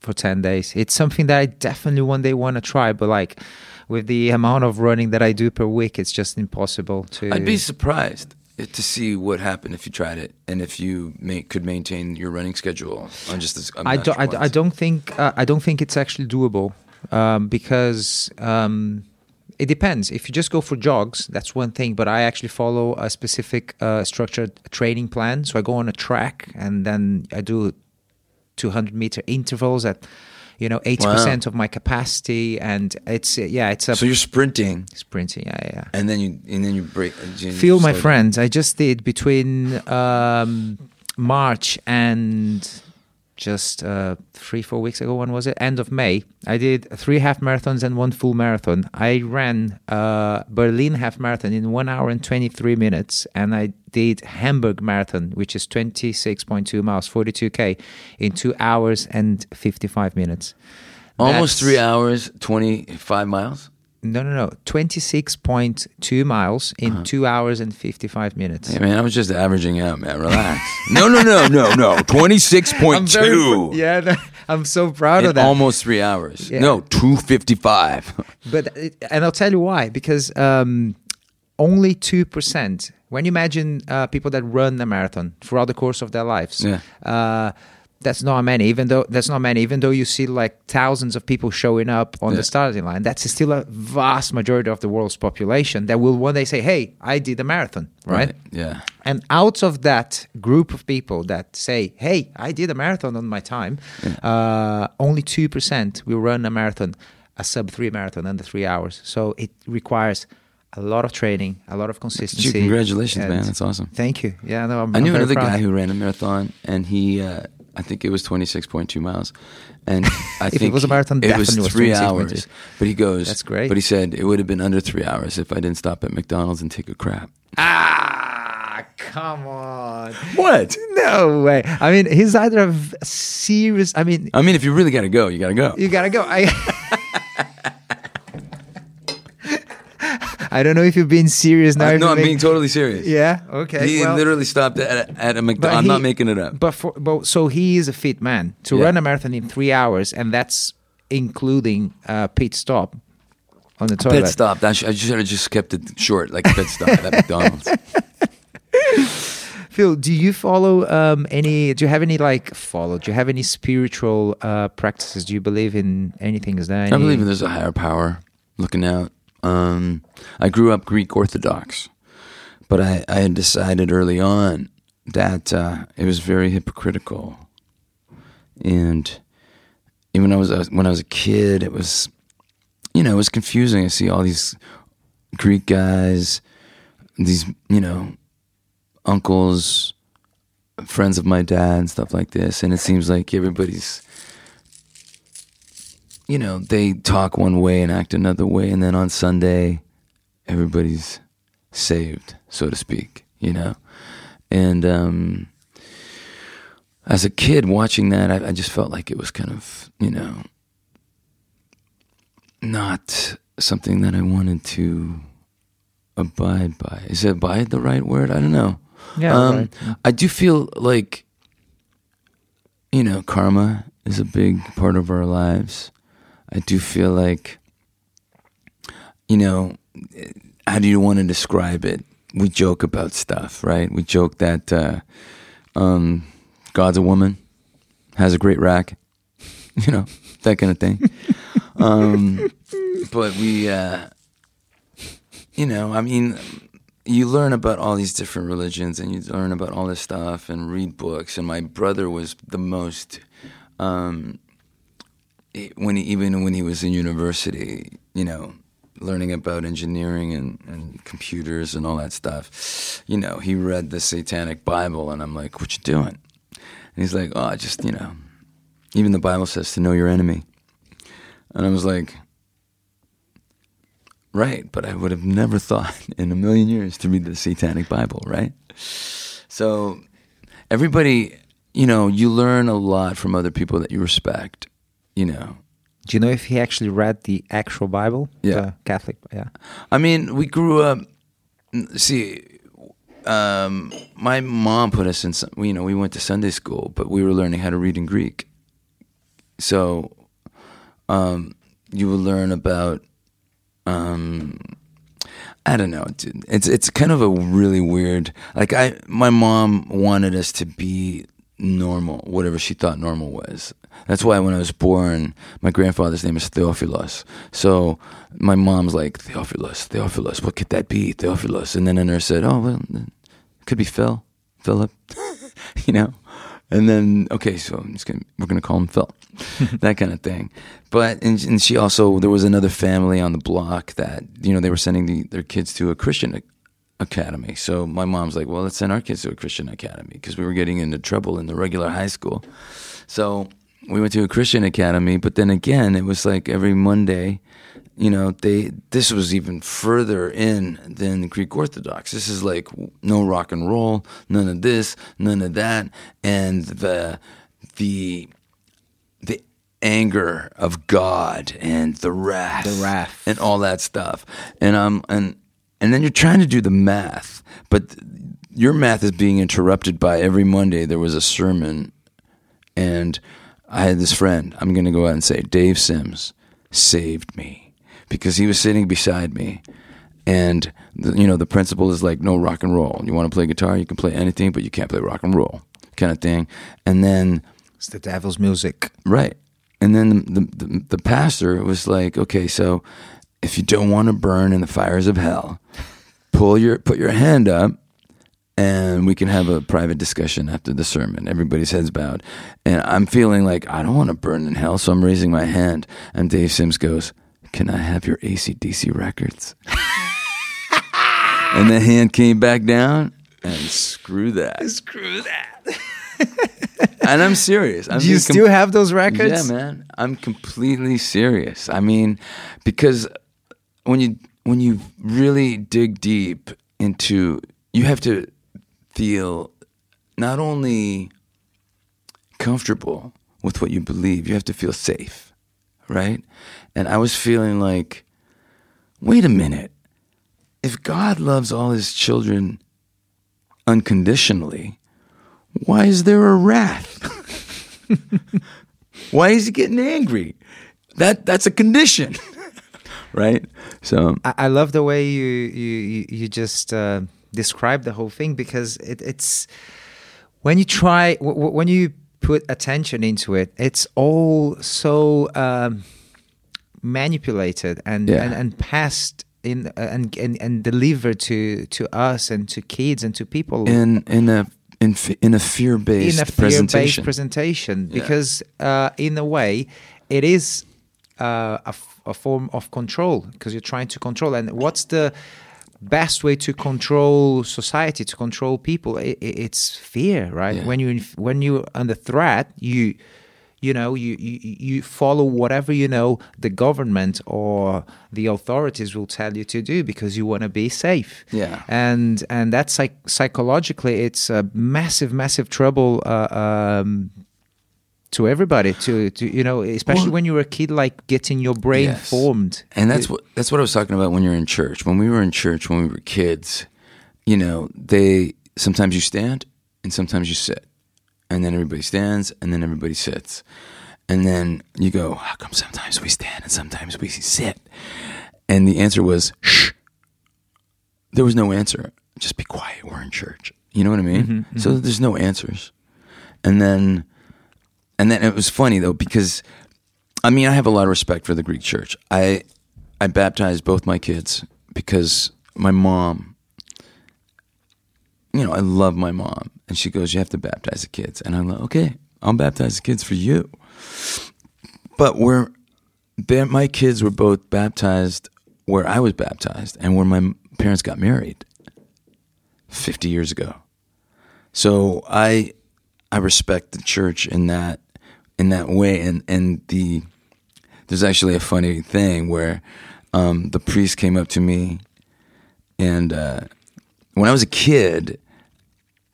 for ten days. It's something that I definitely one day want to try, but like with the amount of running that I do per week, it's just impossible to. I'd be surprised to see what happened if you tried it, and if you may, could maintain your running schedule on just this. I don't. I, don't- I don't think. Uh, I don't think it's actually doable um, because um, it depends. If you just go for jogs, that's one thing. But I actually follow a specific uh, structured training plan. So I go on a track and then I do 200 meter intervals at you know 80 percent of my capacity, and it's yeah, it's a So you're sprinting, sprinting. Yeah, yeah. and then you and then you break. you Feel my friends. I just did between um, March and just uh, three, four weeks ago. When was it? End of May. I did three half marathons and one full marathon. I ran uh, Berlin half marathon in one hour and 23 minutes, and I did Hamburg marathon, which is 26.2 miles, 42k, in two hours and 55 minutes. Almost That's- three hours, twenty five miles. No, no, no. 26.2 miles in Uh-huh. two hours and 55 minutes. Hey man, I was just averaging out, man. Relax. no, no, no, no, no. 26.2. [laughs] I'm very pr- [laughs] yeah, no, I'm so proud of that. almost three hours. Yeah. No, two fifty five. [laughs] but it, and I'll tell you why because um, only two percent. When you imagine uh, people that run a marathon throughout the course of their lives, Yeah. uh, that's not many. Even though that's not many. Even though you see like thousands of people showing up on Yeah. the starting line, that's still a vast majority of the world's population that will one day say, "Hey, I did a marathon." right? Yeah. And out of that group of people that say, "Hey, I did a marathon on my time," uh, only two percent will run a marathon, a sub three marathon under three hours. So it requires a lot of training, a lot of consistency. Congratulations, man. That's awesome. Thank you. Yeah, no, I'm, I I'm knew very another proud. guy who ran a marathon, and he, uh, I think it was twenty six point two miles, and [laughs] I If it think was a marathon, it was definitely was three hours. But he goes, That's great. But he said it would have been under three hours if I didn't stop at McDonald's and take a crap. Ah, come on. What? No way. I mean, he's either a serious. I mean, I mean, if you really got to go, you got to go. you gotta go. I. [laughs] I don't know if you're being serious now. Uh, no, I'm make- being totally serious. Yeah. Okay. He well, literally stopped at, at a McDonald's. I'm not making it up. But for but so he is a fit man to Yeah. run a marathon in three hours, and that's including uh, pit stop on the toilet. Pit stop. Sh- I should have just kept it short, like pit stop at McDonald's. [laughs] Phil, do you follow um, any? Do you have any like follow? Do you have any spiritual uh, practices? Do you believe in anything? Is there? Any, I believe in there's a higher power looking out. Um, I grew up Greek Orthodox, but I, I had decided early on that uh, it was very hypocritical, and even when I was uh, when I was a kid, it was, you know, it was confusing. I see all these Greek guys, these you know, uncles, friends of my dad, stuff like this, and it seems like everybody's you know, they talk one way and act another way, and then on Sunday, everybody's saved, so to speak, you know? And um, as a kid watching that, I, I just felt like it was kind of, you know, not something that I wanted to abide by. Is it abide the right word? I don't know. Yeah, Um, right. I do feel like, you know, karma is a big part of our lives. I do feel like, you know, how do you want to describe it? We joke about stuff, right? We joke that uh, um, God's a woman, has a great rack, [laughs] you know, that kind of thing. [laughs] um, but we, uh, you know, I mean, you learn about all these different religions and you learn about all this stuff and read books. And my brother was the most, um, when he, even when he was in university, you know, learning about engineering and, and computers and all that stuff, you know, he read the Satanic Bible, and I'm like, "What you doing?" And he's like, "Oh, just you know, even the Bible says to know your enemy." And I was like, Right, but I would have never thought [laughs] in a million years to read the Satanic Bible, right? So everybody, you know, you learn a lot from other people that you respect, you know. Do you know if he actually read the actual Bible? Yeah. The Catholic. Yeah. I mean, we grew up. See, um, my mom put us in. Some, you know, we went to Sunday school, but we were learning how to read in Greek. So, um, you would learn about. Um, I don't know. dude. It's it's kind of a really weird. Like I, my mom wanted us to be normal, whatever she thought normal was. That's why when I was born, my grandfather's name is Theophilus. So my mom's like Theophilus, Theophilus. What could that be, Theophilus? And then the nurse said, "Oh well, it could be Phil, Philip." [laughs] you know. And then okay, so I'm just gonna, we're gonna call him Phil, [laughs] that kind of thing. But and, and she also there was another family on the block that you know they were sending the, their kids to a Christian academy. So my mom's like, well, let's send our kids to a Christian academy because we were getting into trouble in the regular high school. So we went to a Christian academy, but then again, it was like every Monday, you know, they this was even further in than the Greek Orthodox. This is like no rock and roll, none of this, none of that, and the the the anger of God and the wrath, The wrath. and all that stuff. And um and and then you're trying to do the math, but your math is being interrupted by every Monday there was a sermon and I had this friend, I'm going to go out and say Dave Sims saved me because he was sitting beside me and the, you know the principle is like no rock and roll. You want to play guitar, you can play anything, but you can't play rock and roll kind of thing. And then It's the devil's music. Right. And then the, the, the pastor was like, okay, so if you don't want to burn in the fires of hell, pull your put your hand up and we can have a private discussion after the sermon. Everybody's heads bowed. And I'm feeling like I don't want to burn in hell, so I'm raising my hand. And Dave Sims goes, Can I have your ACDC records? [laughs] and the hand came back down and screw that. Screw that. [laughs] And I'm serious. I'm Do you com- still have those records? yeah, man. I'm completely serious. I mean, because when you when you really dig deep into you have to feel not only comfortable with what you believe, you have to feel safe, right? And I was feeling like wait a minute. if God loves all his children unconditionally, why is there a wrath? [laughs] why is he getting angry? That that's a condition. [laughs] right? So I, I love the way you you you, just uh, describe the whole thing because it, it's when you try w- w- when you put attention into it, it's all so um, manipulated and, Yeah. and and passed in and, and and delivered to to us and to kids and to people in in a in f- in a fear based in a fear-based presentation. presentation Yeah. because uh, in a way it is uh, a, f- a form of control because you're trying to control and what's the best way to control society to control people I i it's fear right Yeah. when you when you're under threat you you know you, you you follow whatever you know the government or the authorities will tell you to do because you want to be safe Yeah. and and that's like psychologically it's a massive massive trouble uh, um, to everybody to, to you know especially Well- when you were a kid like getting your brain Yes. formed And that's what that's what I was talking about when you're in church. When we were in church when we were kids, you know, they sometimes you stand and sometimes you sit. And then everybody stands and then everybody sits. And then you go, How come sometimes we stand and sometimes we sit? And the answer was shh. There was no answer. Just be quiet, we're in church. You know what I mean? Mm-hmm, so mm-hmm. there's no answers. And then and then it was funny though because I mean I have a lot of respect for the Greek church. I I baptized both my kids because my mom you know, I love my mom and she goes, You have to baptize the kids and I'm like, Okay, I'll baptize the kids for you. But we're my kids were both baptized where I was baptized and where my parents got married 50 years ago. So I I respect the church in that in that way. And and the there's actually a funny thing where um, the priest came up to me and uh, when I was a kid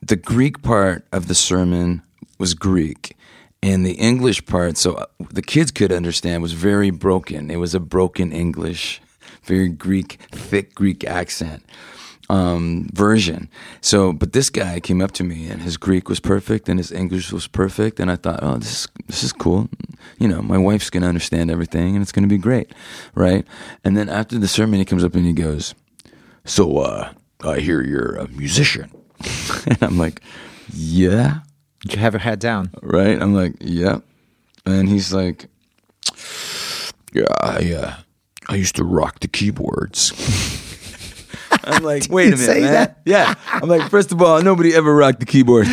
the Greek part of the sermon was Greek and the English part. So uh, the kids could understand was very broken. It was a broken English very Greek thick Greek accent um, version. So, but this guy came up to me, and his Greek was perfect, and his English was perfect, and I thought, oh, this is this is cool. You know, my wife's gonna understand everything, and it's gonna be great, right? And then after the sermon, he comes up and he goes, "So, uh, I hear you're a musician," [laughs] and I'm like, "Yeah." Did you have your head down right? I'm like, yep. And he's like, yeah, I, uh, I used to rock the keyboards. [laughs] I'm like, [laughs] wait a minute, say man. that? Yeah. I'm like, first of all, nobody ever rocked the keyboard. [laughs]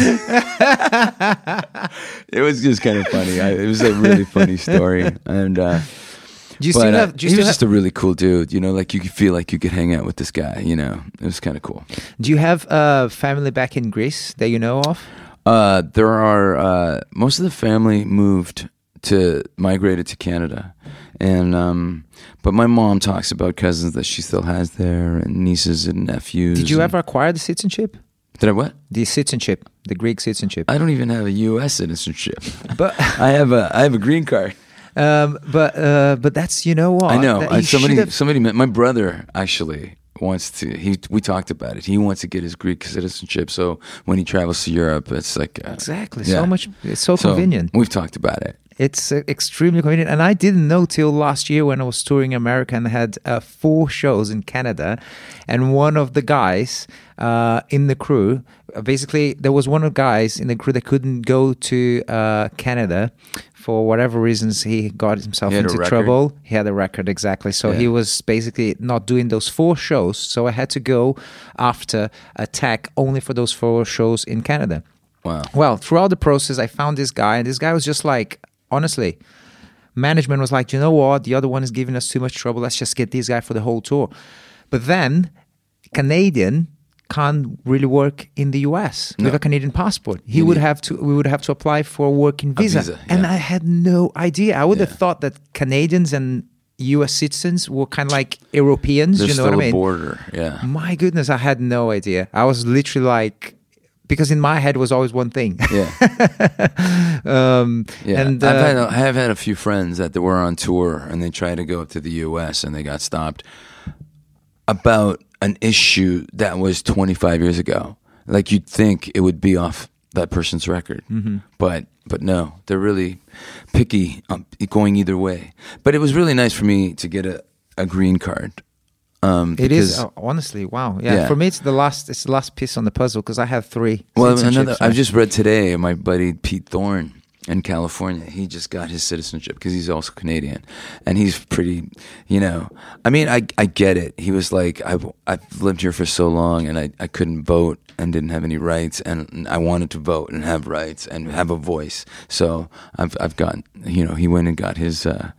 it was just kind of funny. I, it was a really funny story, and uh, do you but still uh, have do you he still was have, just a really cool dude. You know, like you could feel like you could hang out with this guy. You know, it was kind of cool. do you have uh, family back in Greece that you know of Uh, there are uh, most of the family moved to migrated to Canada, and um, but my mom talks about cousins that she still has there and nieces and nephews. did you and- ever acquire the citizenship Did I what? the citizenship the Greek citizenship I don't even have a U.S. citizenship. but [laughs] I have a I have a green card. um, but uh, but that's you know what I know. I, somebody should have- somebody met my brother actually wants to. He we talked about it. He wants to get his Greek citizenship. So when he travels to Europe, it's like uh, exactly yeah. so much it's so, So convenient We've talked about it. It's uh, extremely convenient, and I didn't know till last year when I was touring America and had uh, four shows in Canada, and one of the guys uh, in the crew, uh, basically, there was one of the guys in the crew that couldn't go to uh, Canada for whatever reasons. He got himself He into trouble. He had a record exactly, so he was basically not doing those four shows. So I had to go after Attack only for those four shows in Canada. Wow. Well, throughout the process, I found this guy, and this guy was just like, honestly, management was like, you know what? The other one is giving us too much trouble. Let's just get this guy for the whole tour. But then, Canadian can't really work in the US with a Canadian passport. He You would have to. We would have to apply for a working visa, visa, and. I had no idea. I would have thought that Canadians and US citizens were kind of like Europeans. There's you know what I a mean? border. Yeah. My goodness, I had no idea. I was literally like, because in my head was always one thing. Yeah. [laughs] um, Yeah, and I've uh, had I have had a few friends that were on tour and they tried to go up to the U.S. and they got stopped about an issue that was 25 years ago. Like you'd think it would be off that person's record, Mm-hmm. but but no, they're really picky, um, going either way. But it was really nice for me to get a, a green card. Um, It is because- uh, honestly wow. Yeah. Yeah. for me it's the last it's the last piece on the puzzle because I have three. Well, another. I've just read today. My buddy Pete Thorn in California. He just got his citizenship because he's also Canadian, and he's pretty. You know, I mean, I I get it. He was like, I've I've lived here for so long, and I I couldn't vote and didn't have any rights, and I wanted to vote and have rights and have a voice. So I've I've gotten. You know, he went and got his. Uh,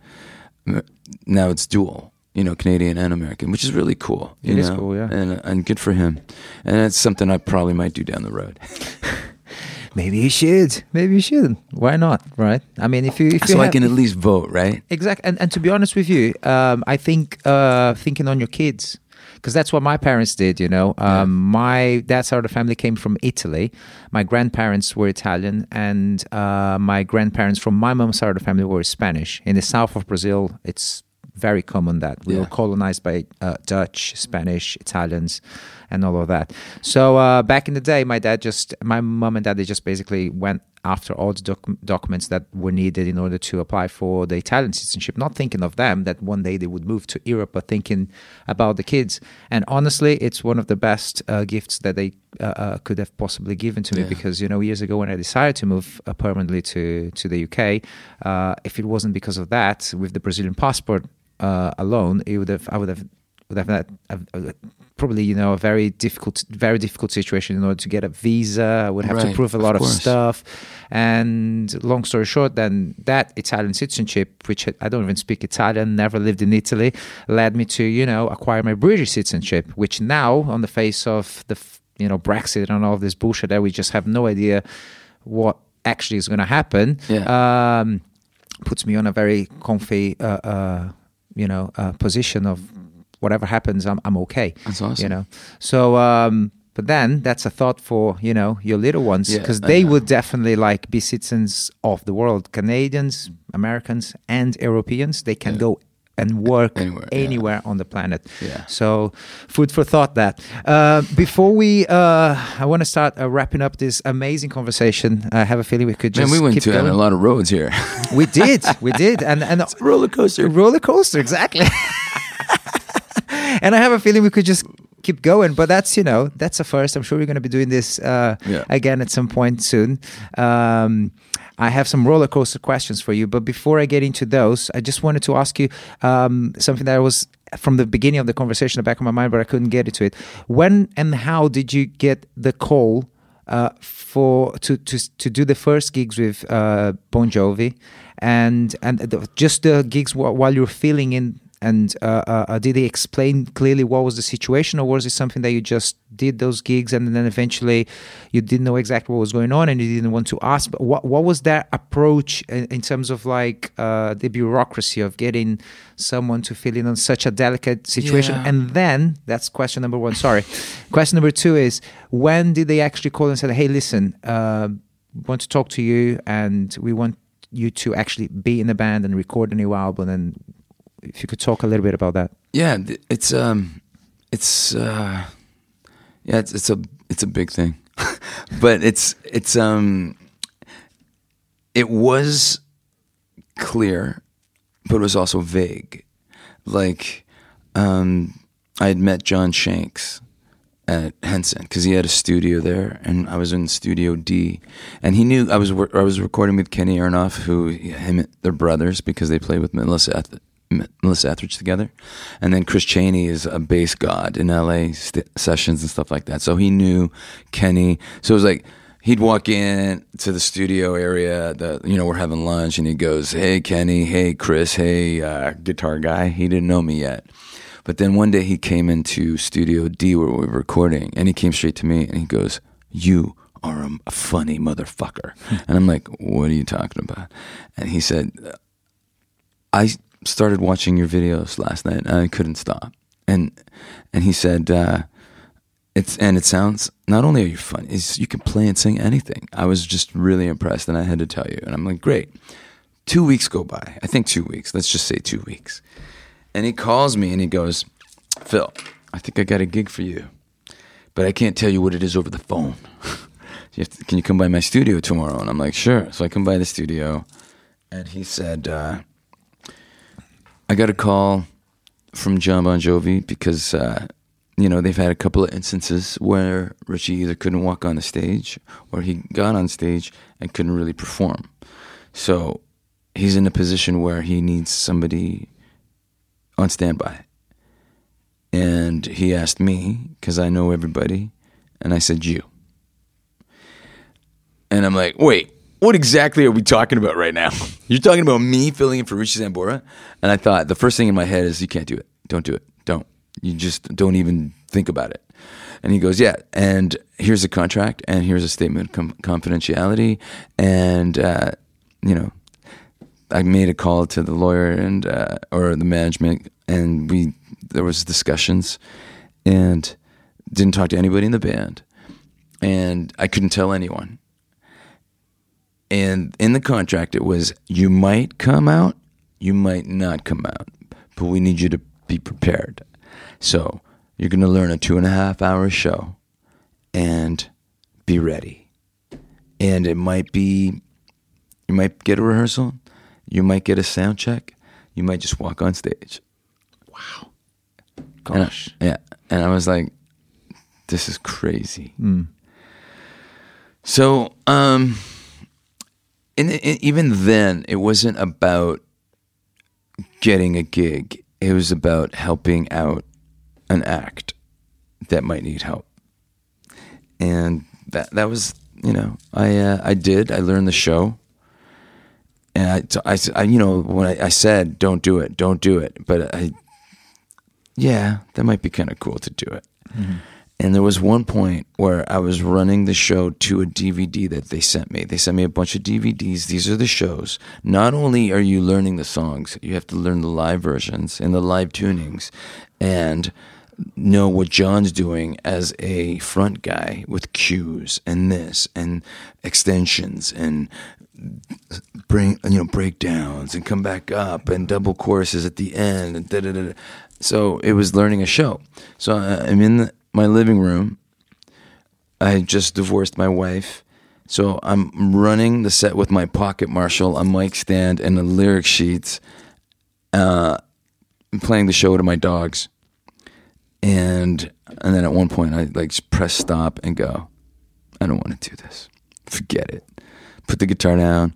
now it's dual. You know, Canadian and American, which is really cool. You It is know? cool, yeah. and and good for him. And that's something I probably might do down the road. [laughs] Maybe you should. Maybe you should. Why not? Right? I mean, if you if you so I have- can at least vote, right? Exactly, and and to be honest with you, um, I think uh, thinking on your kids, because that's what my parents did. You know, um, my dad's side of the family came from Italy. My grandparents were Italian, and uh, my grandparents from my mom's side of the family were Spanish. In the south of Brazil, it's very common that we were colonized by uh, Dutch, Spanish, Italians, and all of that. So uh, back in the day, my dad just, my mom and dad, they just basically went after all the doc- documents that were needed in order to apply for the Italian citizenship, not thinking of them that one day they would move to Europe, but thinking about the kids. And honestly, it's one of the best uh, gifts that they uh, uh, could have possibly given to me Yeah. because you know years ago when I decided to move uh, permanently to to the UK, uh, if it wasn't because of that, with the Brazilian passport uh, alone, it would have I would have would have had probably you know a very difficult very difficult situation in order to get a visa. I would have to prove a lot of, course. stuff. And long story short, then that Italian citizenship, which I don't even speak Italian, never lived in Italy, led me to you know acquire my British citizenship, which now on the face of the you know Brexit and all this bullshit that we just have no idea what actually is going to happen. Yeah. Um, puts me on a very comfy, uh, uh, you know, uh, position of whatever happens, I'm I'm okay. That's awesome. You know, so um, but then that's a thought for you know your little ones because I they would definitely like be citizens of the world, Canadians, Americans, and Europeans. They can Yeah. go and work Anywhere, yeah. on the planet. Yeah. So, food for thought. That uh, before we, uh, I want to start uh, wrapping up this amazing conversation. I have a feeling we could Man, just we went to going. a lot of roads here. We did, we did, and and [laughs] roller coaster. roller coaster, exactly. [laughs] and I have a feeling we could just keep going, but that's you know that's a first. I'm sure we're going to be doing this uh, Yeah. again at some point soon. Um, I have some roller coaster questions for you, but before I get into those, I just wanted to ask you um, something that was from the beginning of the conversation, in the back of my mind, but I couldn't get into it. When and how did you get the call uh, for to, to to do the first gigs with uh, Bon Jovi, and and the, just the gigs wh- while you're filling in. And uh, uh, uh, did they explain clearly what was the situation, or was it something that you just did those gigs and then eventually you didn't know exactly what was going on and you didn't want to ask? But what what was their approach in, in terms of like uh, the bureaucracy of getting someone to fill in on such a delicate situation? Yeah. And then that's question number one. Sorry, question number two is when did they actually call and said, "Hey, listen, uh, want to talk to you, and we want you to actually be in the band and record a new album." And if you could talk a little bit about that. Yeah, it's um, it's uh, yeah, it's it's a it's a big thing, [laughs] but it's it's um, it was clear, but it was also vague. Like, um, I had met John Shanks at Henson because he had a studio there, and I was in Studio D, and he knew I was I was recording with Kenny Aronoff, who him they're brothers because they played with Melissa Melissa Etheridge together, and then Chris Chaney is a bass god in L.A. St- sessions and stuff like that. So he knew Kenny. So it was like he'd walk in to the studio area. The you know we're having lunch, and he goes, "Hey Kenny, hey Chris, hey uh, guitar guy." He didn't know me yet. But then one day he came into Studio D where we were recording, and he came straight to me and he goes, "You are a, a funny motherfucker," [laughs] and I'm like, "What are you talking about?" And he said, "I started watching your videos last night and I couldn't stop," and and he said, uh, "It's and it sounds not only are you funny, is you can play and sing anything." I was just really impressed, and I had to tell you, and I'm like, "Great." Two weeks go by. I think two weeks. Let's just say two weeks. And he calls me and he goes, Phil, I think I got a gig for you, but I can't tell you what it is over the phone. [laughs] you to, can you come by my studio tomorrow? And I'm like, sure. So I come by the studio, and he said, uh, I got a call from John Bon Jovi because uh, you know they've had a couple of instances where Richie either couldn't walk on the stage or he got on stage and couldn't really perform. So he's in a position where he needs somebody on standby. And he asked me because I know everybody, and I said you. And I'm like, wait, what exactly are we talking about right now? [laughs] You're talking about me filling in for Richie Sambora? And I thought the first thing in my head is, you can't do it. Don't do it. Don't. You just don't even think about it. And he goes, yeah. And here's a contract, and here's a statement of com- confidentiality, and uh, you know, I made a call to the lawyer and uh, or the management, and we there was discussions, and didn't talk to anybody in the band, and I couldn't tell anyone. And in the contract, it was you might come out, you might not come out, but we need you to be prepared. So you're going to learn a two and a half hour show, and be ready. And it might be, you might get a rehearsal, you might get a sound check, you might just walk on stage. Wow. And I- Gosh. yeah. And I was like, this is crazy. Mm. So, um, and, even then, it wasn't about getting a gig. It was about helping out an act that might need help, and that that was you know I uh, I did I learned the show, and I, I, I you know when I, I said don't do it don't do it, but I yeah that might be kind of cool to do it. And there was one point where I was running the show to a DVD that they sent me. They sent me a bunch of DVDs. These are the shows. Not only are you learning the songs, you have to learn the live versions and the live tunings and know what John's doing as a front guy with cues and this and extensions and bring you know breakdowns and come back up and double choruses at the end and da da da. So it was learning a show. So uh, I'm in the, my living room. I just divorced my wife, so I'm running the set with my pocket Marshall, a mic stand, and the lyric sheets. Uh, I'm playing the show to my dogs, and and then at one point I like press stop and go. I don't want to do this. Forget it. Put the guitar down,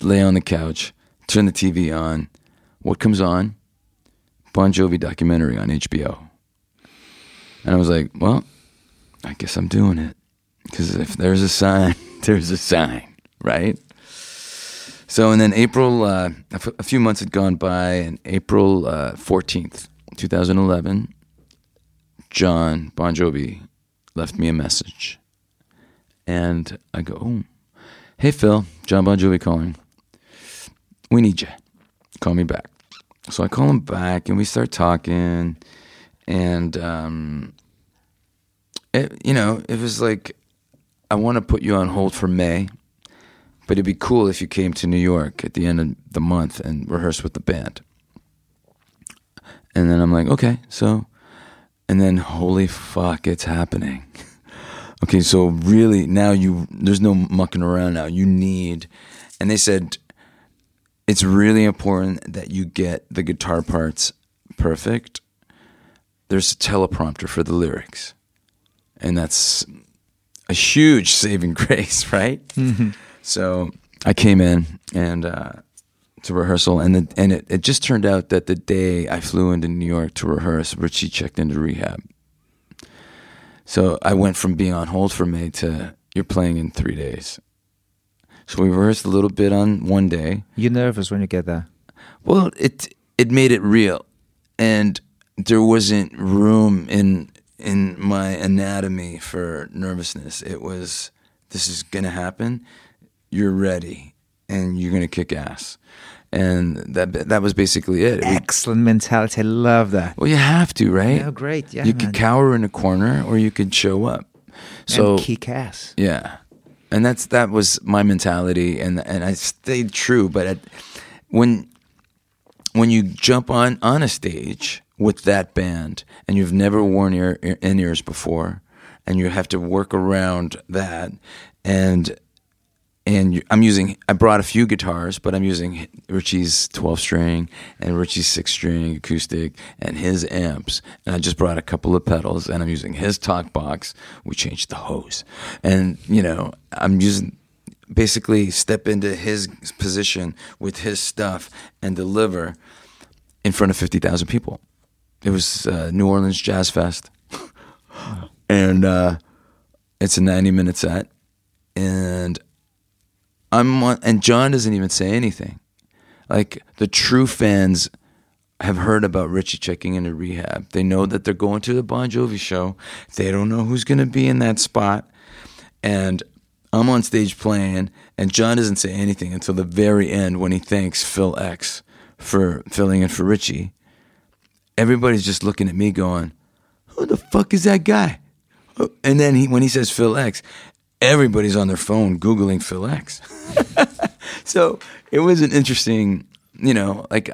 lay on the couch, turn the TV on. What comes on? Bon Jovi documentary on HBO. And I was like, well, I guess I'm doing it. Because if there's a sign, [laughs] there's a sign, right? So, and then April, uh, a, f- a few months had gone by, and April uh, 14th, 2011, John Bon Jovi left me a message. And I go, oh, hey, Phil, John Bon Jovi calling. We need you. Call me back. So I call him back, and we start talking. And, um, it, you know, it was like, I want to put you on hold for May, but it'd be cool if you came to New York at the end of the month and rehearsed with the band. And then I'm like, okay, so, and then holy fuck, it's happening. [laughs] okay, so really now you, there's no mucking around now. You need, and they said, it's really important that you get the guitar parts perfect. There's a teleprompter for the lyrics, and that's a huge [laughs] saving grace, right? So I came in and uh, to rehearsal, and the, and it, it just turned out that the day I flew into New York to rehearse, Richie checked into rehab. So I went from being on hold for May to you're playing in three days. So we rehearsed a little bit on one day. You're nervous when you get there? Well, it it made it real, and there wasn't room in in my anatomy for nervousness. It was this is gonna happen. You're ready, and you're gonna kick ass, and that that was basically it. We- Excellent mentality. I love that. well, you have to, right? Yeah, great. Yeah, you man. could cower in a corner, or you could show up. So and kick ass. yeah, and that's that was my mentality, and and I stayed true. But at, when when you jump on on a stage, with that band and you've never worn ear, in ears before and you have to work around that and and you, I'm using I brought a few guitars but I'm using Richie's 12 string and Richie's 6 string acoustic and his amps and I just brought a couple of pedals and I'm using his talk box we changed the hose and you know I'm using basically step into his position with his stuff and deliver in front of 50,000 people. It was uh, New Orleans Jazz Fest. [laughs] and uh, it's a 90 minute set. And I'm on, and John doesn't even say anything. Like the true fans have heard about Richie checking into rehab. They know that they're going to the Bon Jovi show. They don't know who's going to be in that spot. And I'm on stage playing, and John doesn't say anything until the very end when he thanks Phil X for filling in for Richie. Everybody's just looking at me going, Who the fuck is that guy? And then he, when he says Phil X, everybody's on their phone Googling Phil X. [laughs] so it was an interesting, you know, like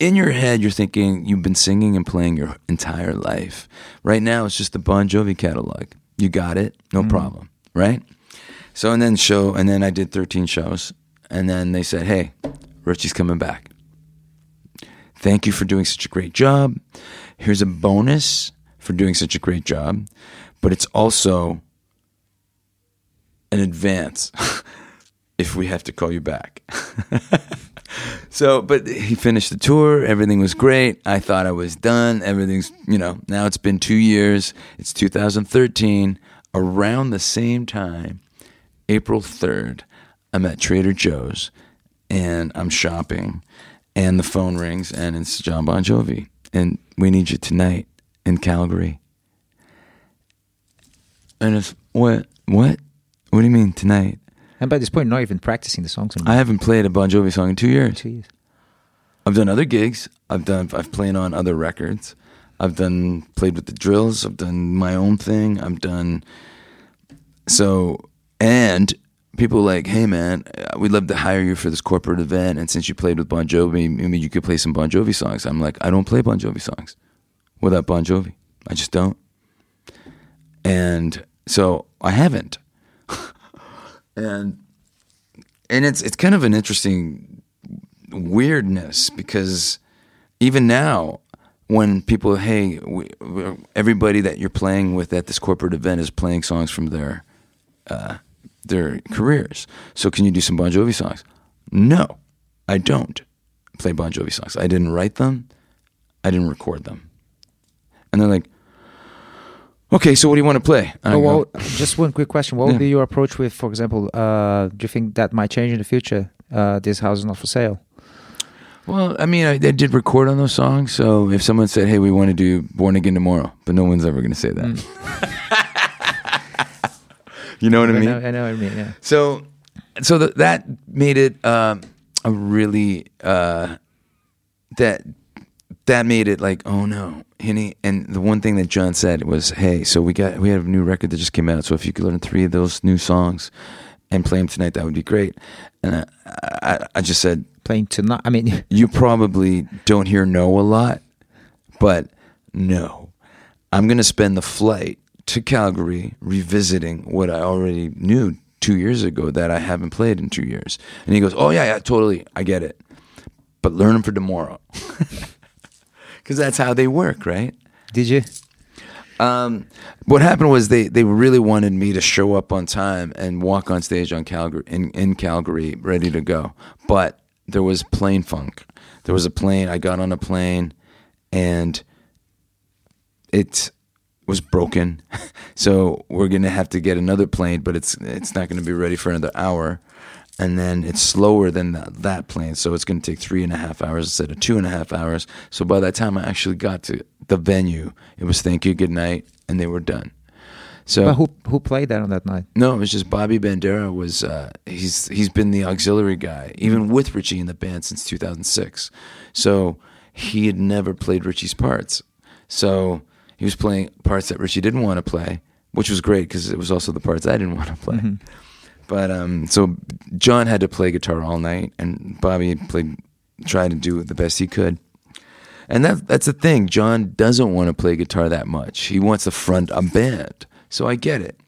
in your head, you're thinking you've been singing and playing your entire life. Right now, it's just the Bon Jovi catalog. You got it, no mm. problem, right? So and then show and then I did 13 shows and then they said, "Hey, Richie's coming back. Thank you for doing such a great job. Here's a bonus for doing such a great job, but it's also an advance [laughs] if we have to call you back." [laughs] so, but he finished the tour. Everything was great. I thought I was done. Everything's, you know, now it's been two years. It's 2013. Around the same time, April 3rd, I'm at Trader Joe's and I'm shopping, and the phone rings, and it's John Bon Jovi, and we need you tonight in Calgary. And it's what? What? What do you mean tonight? And by this point, not even practicing the songs. Anymore. I haven't played a Bon Jovi song in two years. Two years. I've done other gigs. I've done. I've played on other records. I've done played with the Drills. I've done my own thing. I've done. So and people like, hey man, we'd love to hire you for this corporate event, and since you played with Bon Jovi, maybe you could play some Bon Jovi songs. I'm like, I don't play Bon Jovi songs without Bon Jovi. I just don't. And so I haven't. [laughs] and and it's it's kind of an interesting weirdness because even now when people hey we, everybody that you're playing with at this corporate event is playing songs from their uh, their careers. So can you do some Bon Jovi songs? No, I don't play Bon Jovi songs. I didn't write them. I didn't record them. And they're like, okay, so what do you want to play? Oh, well, just one quick question. What yeah. would be your approach with, for example, uh, do you think that might change in the future? Uh, this house is not for sale. Well, I mean, I, I, did record on those songs. So if someone said, "Hey, we want to do Born Again tomorrow," but no one's ever going to say that. Mm. [laughs] You know what I, I mean? Know, I know what I mean. Yeah. So, so the, that made it um, a really uh, that that made it like, oh no, Henny. And the one thing that John said was, hey, so we got we have a new record that just came out. So if you could learn three of those new songs and play them tonight, that would be great. And I, I, I just said, playing tonight. I mean, [laughs] you probably don't hear no a lot, but no, I'm gonna spend the flight to Calgary revisiting what I already knew two years ago that I haven't played in two years. And he goes, Oh, yeah, yeah, totally. I get it. But learn them for tomorrow. [laughs] Because that's how they work, right? Did you? Um, what happened was they, they really wanted me to show up on time and walk on stage on Calgary in, in Calgary ready to go. But there was plane funk. There was a plane. I got on a plane and it's was broken, [laughs] so we're gonna have to get another plane, but it's it's not gonna be ready for another hour, and then it's slower than that, that plane, so it's gonna take three and a half hours instead of two and a half hours. So by that time I actually got to the venue, it was thank you, good night, and they were done. So but who who played that on that night? No, it was just Bobby Bandiera. Was uh, he's he's been the auxiliary guy, even with Richie in the band since 2006. So he had never played Richie's parts. So he was playing parts that Richie didn't want to play, which was great because it was also the parts I didn't want to play. Mm-hmm. But um, so John had to play guitar all night, and Bobby played, tried to do the best he could. And that that's the thing. John doesn't want to play guitar that much. He wants to front a band. So I get it.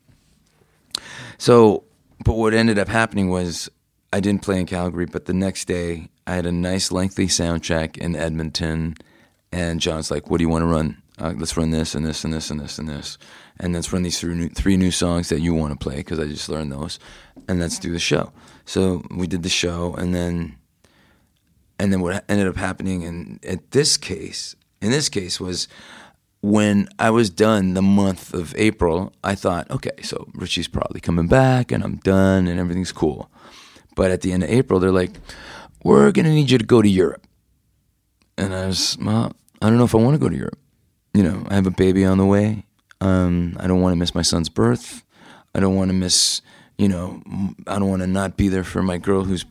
So, but what ended up happening was I didn't play in Calgary, but the next day I had a nice lengthy sound check in Edmonton, and John's like, "What do you want to run? Uh, let's run this and this and this and this and this, and let's run these three new, three new songs that you want to play because I just learned those, and let's do the show." So we did the show, and then, and then what ended up happening in at this case, in this case was when I was done the month of April, I thought, okay, so Richie's probably coming back and I'm done and everything's cool. But at the end of April, they're like, we're going to need you to go to Europe. And I was, well, I don't know if I want to go to Europe. You know, I have a baby on the way. Um, I don't want to miss my son's birth. I don't want to miss, you know, I don't want to not be there for my girl who's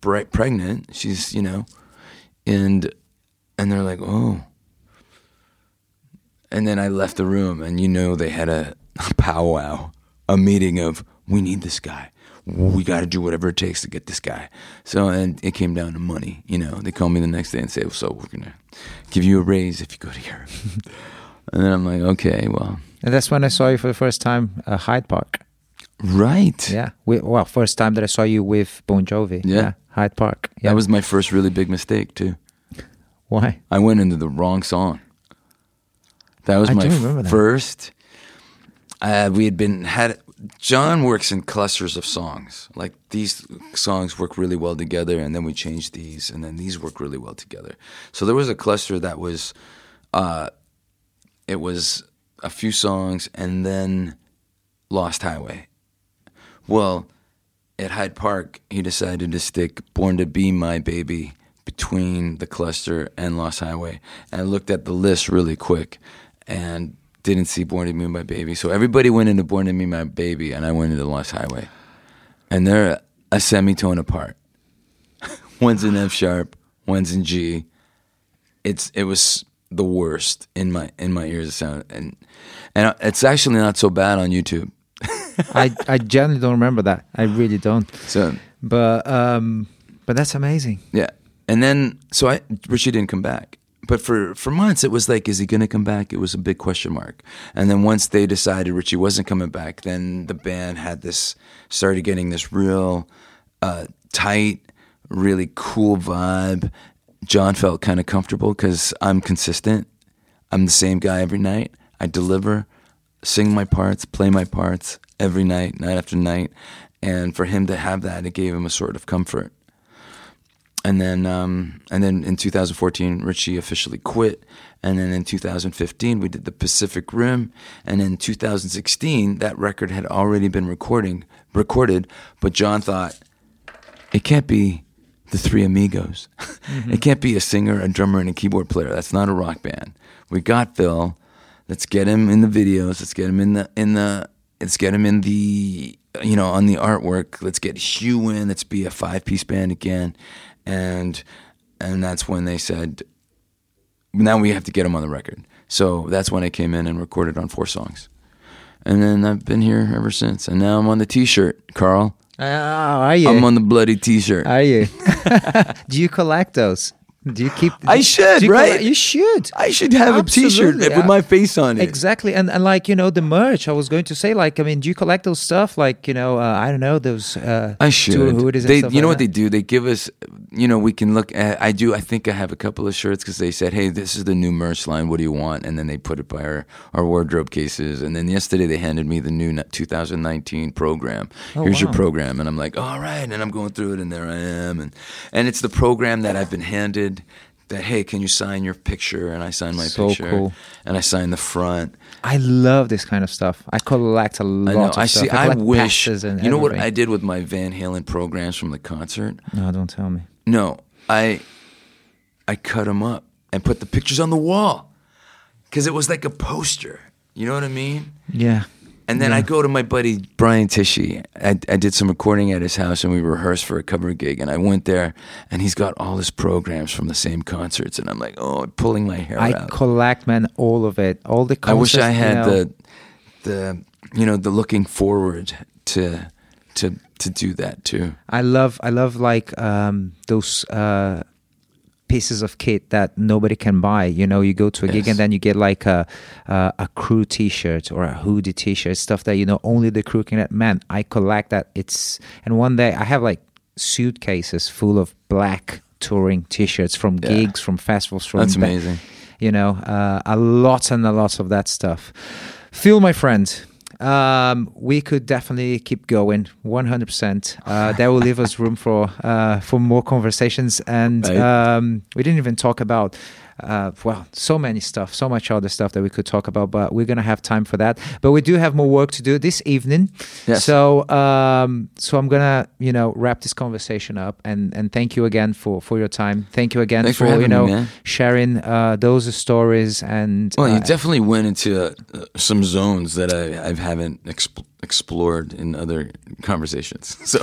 pregnant. She's, you know, and and they're like, oh, and then I left the room, and you know they had a, [laughs] a powwow, a meeting of we need this guy. We got to do whatever it takes to get this guy. So, and it came down to money. You know, they call me the next day and say, "So we're gonna give you a raise if you go to Europe." [laughs] and then I'm like, "Okay, well." And that's when I saw you for the first time, uh, Hyde Park. Right. Yeah. We, well, first time that I saw you with Bon Jovi. Yeah. yeah. Hyde Park. Yeah. That was my first really big mistake too. Why? I went into the wrong song. That was I my that. first. Uh, we had been had. John works in clusters of songs. Like these songs work really well together, and then we change these, and then these work really well together. So there was a cluster that was, uh, it was a few songs, and then Lost Highway. Well, at Hyde Park, he decided to stick "Born to Be My Baby" between the cluster and Lost Highway, and I looked at the list really quick and didn't see Born to Be My Baby. So everybody went into Born to Be My Baby, and I went into Lost Highway. And they're a semitone apart. [laughs] one's in F sharp, one's in G. It's it was the worst in my in my ears of sound, and and it's actually not so bad on YouTube. [laughs] I I generally don't remember that. I really don't. So, but um, but that's amazing. Yeah, and then so I Richie didn't come back, but for for months it was like, is he going to come back? It was a big question mark. And then once they decided Richie wasn't coming back, then the band had this started getting this real uh, tight, really cool vibe. John felt kind of comfortable because I'm consistent. I'm the same guy every night. I deliver, sing my parts, play my parts every night, night after night. And for him to have that, it gave him a sort of comfort and then um, and then in 2014 Richie officially quit. And then in 2015 we did the Pacific Rim. And in 2016 that record had already been recording recorded. But John thought it can't be the three amigos. [laughs] Mm-hmm. it can't be a singer a drummer and a keyboard player. That's not a rock band. We got Phil. Let's get him in the videos. Let's get him in the in the let's get him in the you know on the artwork. Let's get Hugh in. Let's be a five piece band again and and that's when they said now we have to get him on the record. So that's when I came in and recorded on four songs. And then I've been here ever since. And now I'm on the t-shirt, Carl. Oh, are you? I'm on the bloody t-shirt. Ah, are you? [laughs] Do you collect those? Do you keep? I should, you right? you should. I should have Absolutely. a T-shirt with my face on it. Exactly, and and like you know the merch. I was going to say like I mean, do you collect those stuff? Like you know, uh, I don't know those. Uh, I should. Who it is? They, you like know that. what they do? They give us. You know, we can look. At, I do. I think I have a couple of shirts because they said, "Hey, this is the new merch line. What do you want?" And then they put it by our our wardrobe cases. And then yesterday they handed me the new 2019 program. Oh, Here's wow. your program, and I'm like, "All right." And I'm going through it, and there I am, and and it's the program that I've been handed that hey can you sign your picture and i sign my So picture cool. and i sign the front I love this kind of stuff. I collect a lot i know of i stuff. see i, collect wish you know what i did with my van halen programs from the concert No, don't tell me. no i i cut them up and put the pictures on the wall because it was like a poster you know what i mean Yeah. And then Yeah. I go to my buddy Brian Tichy. I, I did some recording at his house, and we rehearsed for a cover gig. And I went there, and he's got all his programs from the same concerts. And I'm like, oh, I'm pulling my hair I out. I collect, man, all of it. All the concerts. I wish I you had know. the the you know the looking forward to to to do that too. I love I love like um those uh pieces of kit that nobody can buy. You know, you go to a gig and then you get like a a, a crew T-shirt or a hoodie T-shirt, stuff that you know only the crew can get. Man, I collect that. It's and one day I have like suitcases full of black touring T-shirts from Yeah. gigs, from festivals, from That's ba- amazing. you know, uh, a lot and a lot of that stuff. Phil, my friend, um, we could definitely keep going, one hundred percent. Uh, That will leave us room for uh, for more conversations, and Right. um, we didn't even talk about. Uh, well, so many stuff, so much other stuff that we could talk about, but we're gonna have time for that. But we do have more work to do this evening. Yes. So, um, so I'm gonna, you know, wrap this conversation up, and and thank you again for for your time. Thank you again Thanks for you having me, know sharing uh, those stories and Well, you uh, definitely went into uh, some zones that I, I haven't exp- explored in other conversations. [laughs] So,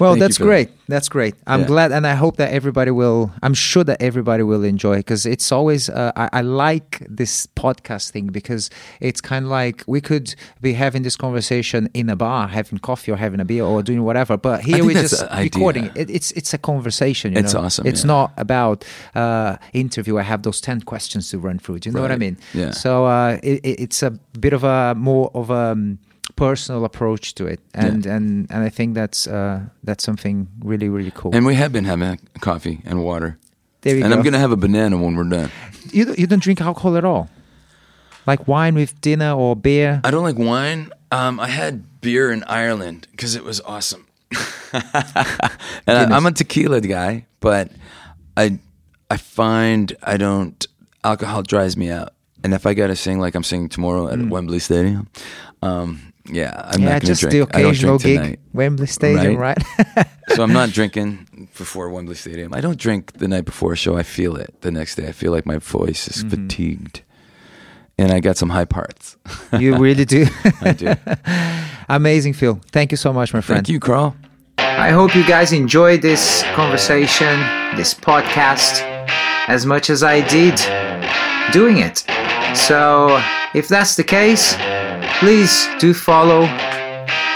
well that's for that. great that's great i'm Yeah. glad and i hope that everybody will i'm sure that everybody will enjoy because it's always uh, I, I like this podcast thing because it's kind of like we could be having this conversation in a bar having coffee or having a beer or doing whatever but here we're just recording it, it's it's a conversation you It's know? awesome, it's yeah. not about uh interview i have those 10 questions to run through do you know what i mean Yeah. so uh it- it's a bit of a more of a um, personal approach to it and and and i think that's uh that's something really really cool And we have been having coffee and water. there you and go I'm going to have a banana when we're done. you, don't- you don't drink alcohol at all like wine with dinner or beer I don't like wine. Um, I had beer in Ireland because it was awesome. [laughs] and I, I'm a tequila guy, but I I find I don't alcohol dries me out. And if I got to sing like I'm singing tomorrow at Wembley Stadium, um, yeah, I'm yeah not going to just drink. the I don't occasional drink gig tonight. wembley stadium right, [laughs] so I'm not [laughs] drinking before Wembley Stadium. I don't drink the night before a show. I feel it the next day. I feel like my voice is Mm-hmm. fatigued, and I got some high parts. [laughs] you really do I do. amazing phil thank you so much my friend Thank you, Carl. I hope you guys enjoyed this conversation, this podcast, as much as I did doing it. So, if that's the case, please do follow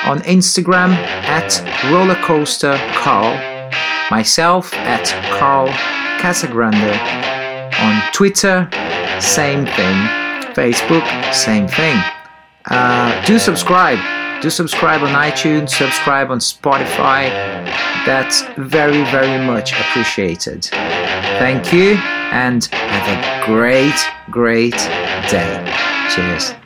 on Instagram at rollercoastercarl, myself at Carl Casagrande, on Twitter, same thing, Facebook, same thing. Uh, do subscribe. Do subscribe on iTunes, subscribe on Spotify. That's very, very much appreciated. Thank you and have a great, great day. Cheers.